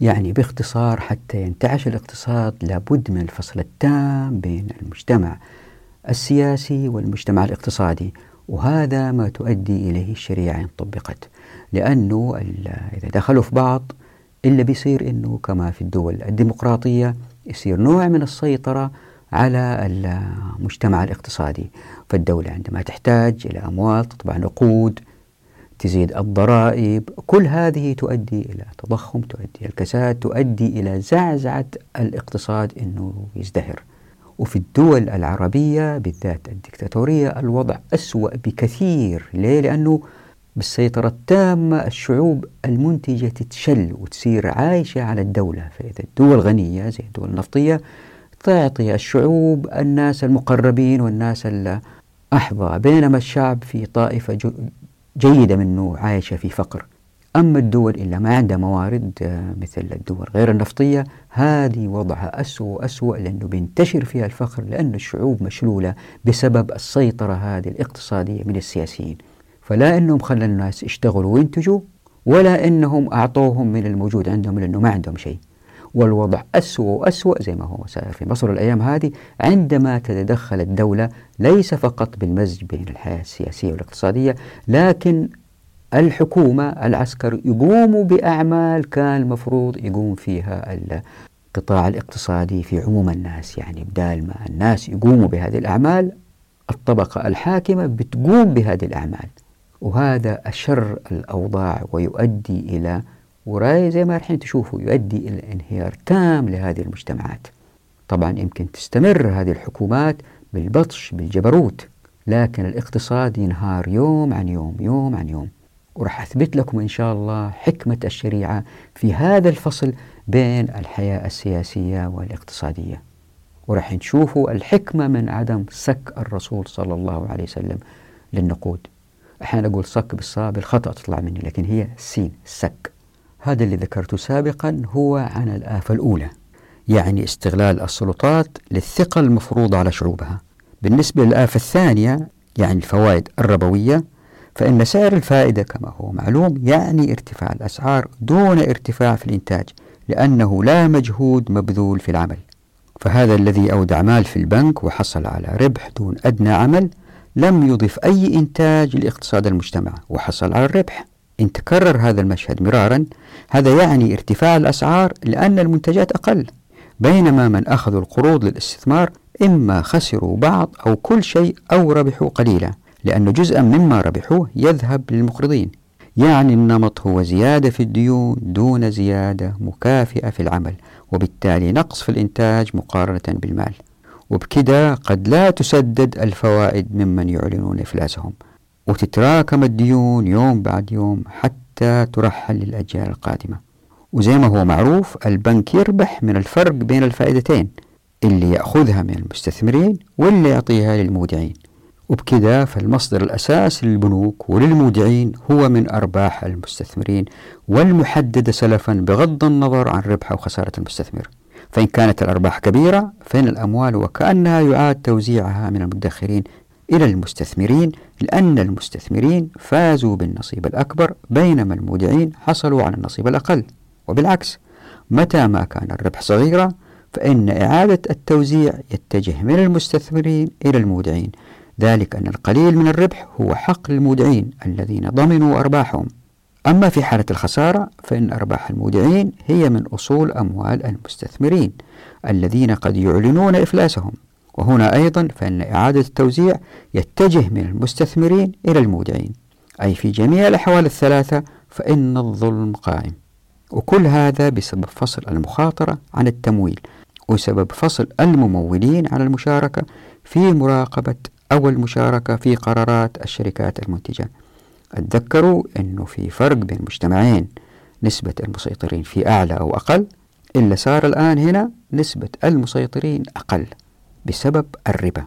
يعني باختصار حتى ينتعش الاقتصاد لابد من الفصل التام بين المجتمع. السياسي والمجتمع الاقتصادي وهذا ما تؤدي إليه الشريعة إن طبقت. لأنه إذا دخلوا في بعض إلا بيصير أنه كما في الدول الديمقراطية يصير نوع من السيطرة على المجتمع الاقتصادي. فالدولة عندما تحتاج إلى أموال تطبع نقود تزيد الضرائب كل هذه تؤدي إلى تضخم تؤدي إلى الكساد تؤدي إلى زعزعة الاقتصاد أنه يزدهر. وفي الدول العربية بالذات الدكتاتورية الوضع أسوأ بكثير. ليه؟ لأنه بالسيطرة التامة الشعوب المنتجة تتشل وتصير عايشة على الدولة. فإذا الدول غنية زي الدول النفطية تعطي الشعوب الناس المقربين والناس الأحظى بينما الشعب في طائفة جيدة منه عايشة في فقر. أما الدول اللي ما عندها موارد آه، مثل الدول غير النفطية هذه وضعها أسوأ أسوأ لأنه بينتشر فيها الفقر لأن الشعوب مشلولة بسبب السيطرة هذه الاقتصادية من السياسيين. فلا أنهم خلوا الناس يشتغلوا وينتجوا ولا أنهم أعطوهم من الموجود عندهم لأنه ما عندهم شيء. والوضع أسوأ وأسوأ زي ما هو صاير في مصر الأيام هذه. عندما تتدخل الدولة ليس فقط بالمزج بين الحياة السياسية والإقتصادية لكن الحكومة العسكر يقوموا بأعمال كان المفروض يقوم فيها القطاع الاقتصادي في عموم الناس. يعني بدال ما الناس يقوموا بهذه الأعمال الطبقة الحاكمة بتقوم بهذه الأعمال. وهذا أشر الأوضاع ويؤدي إلى وراي زي ما الحين تشوفوا يؤدي إلى انهيار تام لهذه المجتمعات. طبعا يمكن تستمر هذه الحكومات بالبطش بالجبروت لكن الاقتصاد ينهار يوم عن يوم يوم عن يوم. وراح أثبت لكم إن شاء الله حكمة الشريعة في هذا الفصل بين الحياة السياسية والاقتصادية. وراح نشوفوا الحكمة من عدم سك الرسول صلى الله عليه وسلم للنقود. أحيانا أقول صك بالصاد بالخطأ تطلع مني لكن هي سين سك. هذا اللي ذكرته سابقا هو عن الآفة الأولى يعني استغلال السلطات للثقة المفروضة على شعوبها. بالنسبة للآفة الثانية يعني الفوائد الربوية فإن سعر الفائدة كما هو معلوم يعني ارتفاع الأسعار دون ارتفاع في الإنتاج لأنه لا مجهود مبذول في العمل. فهذا الذي أودع مال في البنك وحصل على ربح دون أدنى عمل لم يضف أي إنتاج لإقتصاد المجتمع وحصل على الربح. إن تكرر هذا المشهد مرارا هذا يعني ارتفاع الأسعار لأن المنتجات أقل. بينما من أخذوا القروض للاستثمار إما خسروا بعض أو كل شيء أو ربحوا قليلا. لأن جزءا مما ربحوه يذهب للمقرضين يعني النمط هو زيادة في الديون دون زيادة مكافئة في العمل وبالتالي نقص في الإنتاج مقارنة بالمال. وبكده قد لا تسدد الفوائد ممن يعلنون إفلاسهم. وتتراكم الديون يوم بعد يوم حتى ترحل للأجيال القادمة. وزي ما هو معروف البنك يربح من الفرق بين الفائدتين اللي يأخذها من المستثمرين واللي يعطيها للمودعين. وبكذا فالمصدر الأساس للبنوك وللمودعين هو من أرباح المستثمرين والمحددة سلفا بغض النظر عن ربح أو خسارة المستثمر. فإن كانت الأرباح كبيرة فإن الأموال وكأنها يعاد توزيعها من المدخرين إلى المستثمرين لأن المستثمرين فازوا بالنصيب الأكبر بينما المودعين حصلوا على النصيب الأقل. وبالعكس متى ما كان الربح صغيرا فإن إعادة التوزيع يتجه من المستثمرين إلى المودعين. ذلك أن القليل من الربح هو حق المودعين الذين ضمنوا أرباحهم. أما في حالة الخسارة فإن أرباح المودعين هي من أصول أموال المستثمرين الذين قد يعلنون إفلاسهم. وهنا أيضا فإن إعادة التوزيع يتجه من المستثمرين إلى المودعين. أي في جميع الأحوال الثلاثة فإن الظلم قائم. وكل هذا بسبب فصل المخاطرة عن التمويل وسبب فصل الممولين عن المشاركة في مراقبة أو المشاركة في قرارات الشركات المنتجة. اتذكروا أنه في فرق بين مجتمعين نسبة المسيطرين في أعلى أو أقل إلا صار الآن هنا نسبة المسيطرين أقل بسبب الربا.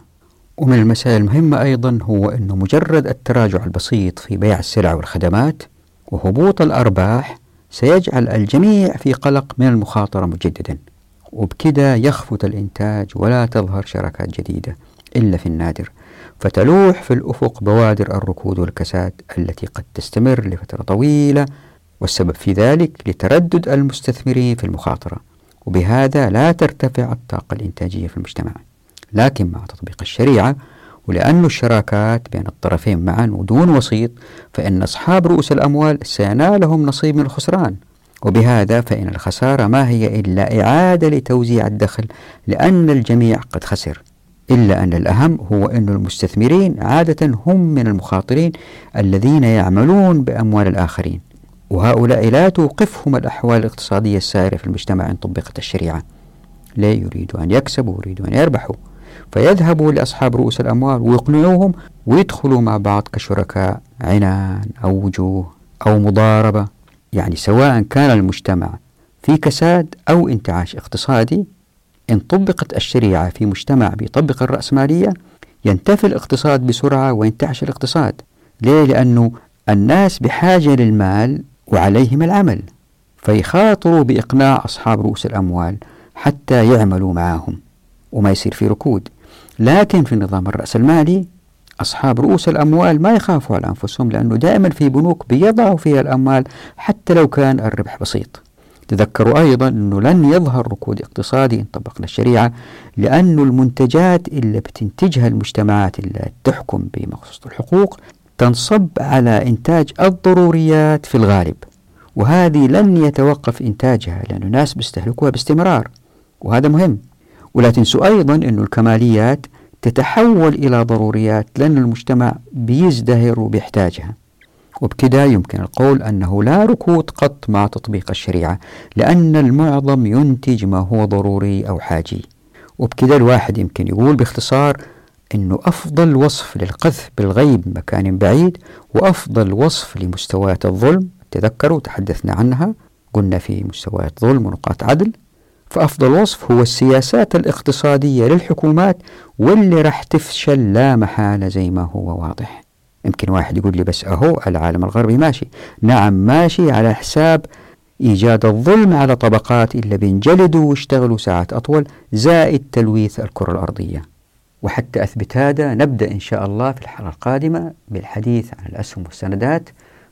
ومن المسائل المهمة أيضا هو أنه مجرد التراجع البسيط في بيع السلع والخدمات وهبوط الأرباح سيجعل الجميع في قلق من المخاطرة مجددا وبكده يخفت الإنتاج ولا تظهر شركات جديدة إلا في النادر. فتلوح في الأفق بوادر الركود والكساد التي قد تستمر لفترة طويلة والسبب في ذلك لتردد المستثمرين في المخاطرة. وبهذا لا ترتفع الطاقة الإنتاجية في المجتمع لكن مع تطبيق الشريعة ولأن الشراكات بين الطرفين معا ودون وسيط فإن أصحاب رؤوس الأموال سينالهم نصيب من الخسران. وبهذا فإن الخسارة ما هي إلا إعادة لتوزيع الدخل لأن الجميع قد خسر. إلا أن الأهم هو أن المستثمرين عادة هم من المخاطرين الذين يعملون بأموال الآخرين وهؤلاء لا توقفهم الأحوال الاقتصادية السائرة في المجتمع إن طبقت الشريعة. لا يريدوا أن يكسبوا ويريدوا أن يربحوا. فيذهبوا لأصحاب رؤوس الأموال ويقنعوهم ويدخلوا مع بعض كشركاء عنان أو وجوه أو مضاربة. يعني سواء كان المجتمع في كساد أو انتعاش اقتصادي إن طبقت الشريعة في مجتمع بيطبق الرأسمالية ينتفي الاقتصاد بسرعة وينتعش الاقتصاد. ليه؟ لأنه الناس بحاجة للمال وعليهم العمل فيخاطروا بإقناع أصحاب رؤوس الأموال حتى يعملوا معهم وما يصير في ركود. لكن في النظام الرأسمالي أصحاب رؤوس الأموال ما يخافوا على أنفسهم لأنه دائما في بنوك بيضعوا فيها الأموال حتى لو كان الربح بسيط. تذكروا أيضا أنه لن يظهر ركود اقتصادي إن طبقنا الشريعة لأن المنتجات اللي بتنتجها المجتمعات اللي تحكم بمخصوص الحقوق تنصب على إنتاج الضروريات في الغالب. وهذه لن يتوقف إنتاجها لأن الناس بيستهلكوها باستمرار وهذا مهم. ولا تنسوا أيضا أن الكماليات تتحول إلى ضروريات لأن المجتمع بيزدهر وبيحتاجها. وبكذا يمكن القول أنه لا ركود قط مع تطبيق الشريعة لأن المعظم ينتج ما هو ضروري أو حاجي. وبكذا الواحد يمكن يقول باختصار أنه أفضل وصف للقذف بالغيب مكان بعيد وأفضل وصف لمستويات الظلم تذكروا تحدثنا عنها قلنا في مستويات ظلم ونقاط عدل فأفضل وصف هو السياسات الاقتصادية للحكومات واللي راح تفشل لا محالة زي ما هو واضح. يمكن واحد يقول لي بس أهو العالم الغربي ماشي. نعم ماشي على حساب إيجاد الظلم على طبقات اللي بينجلدوا ويشتغلوا ساعات أطول زائد تلويث الكرة الأرضية. وحتى أثبت هذا نبدأ إن شاء الله في الحلقة القادمة بالحديث عن الأسهم والسندات.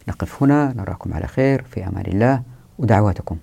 نقف هنا نراكم على خير في أمان الله ودعواتكم.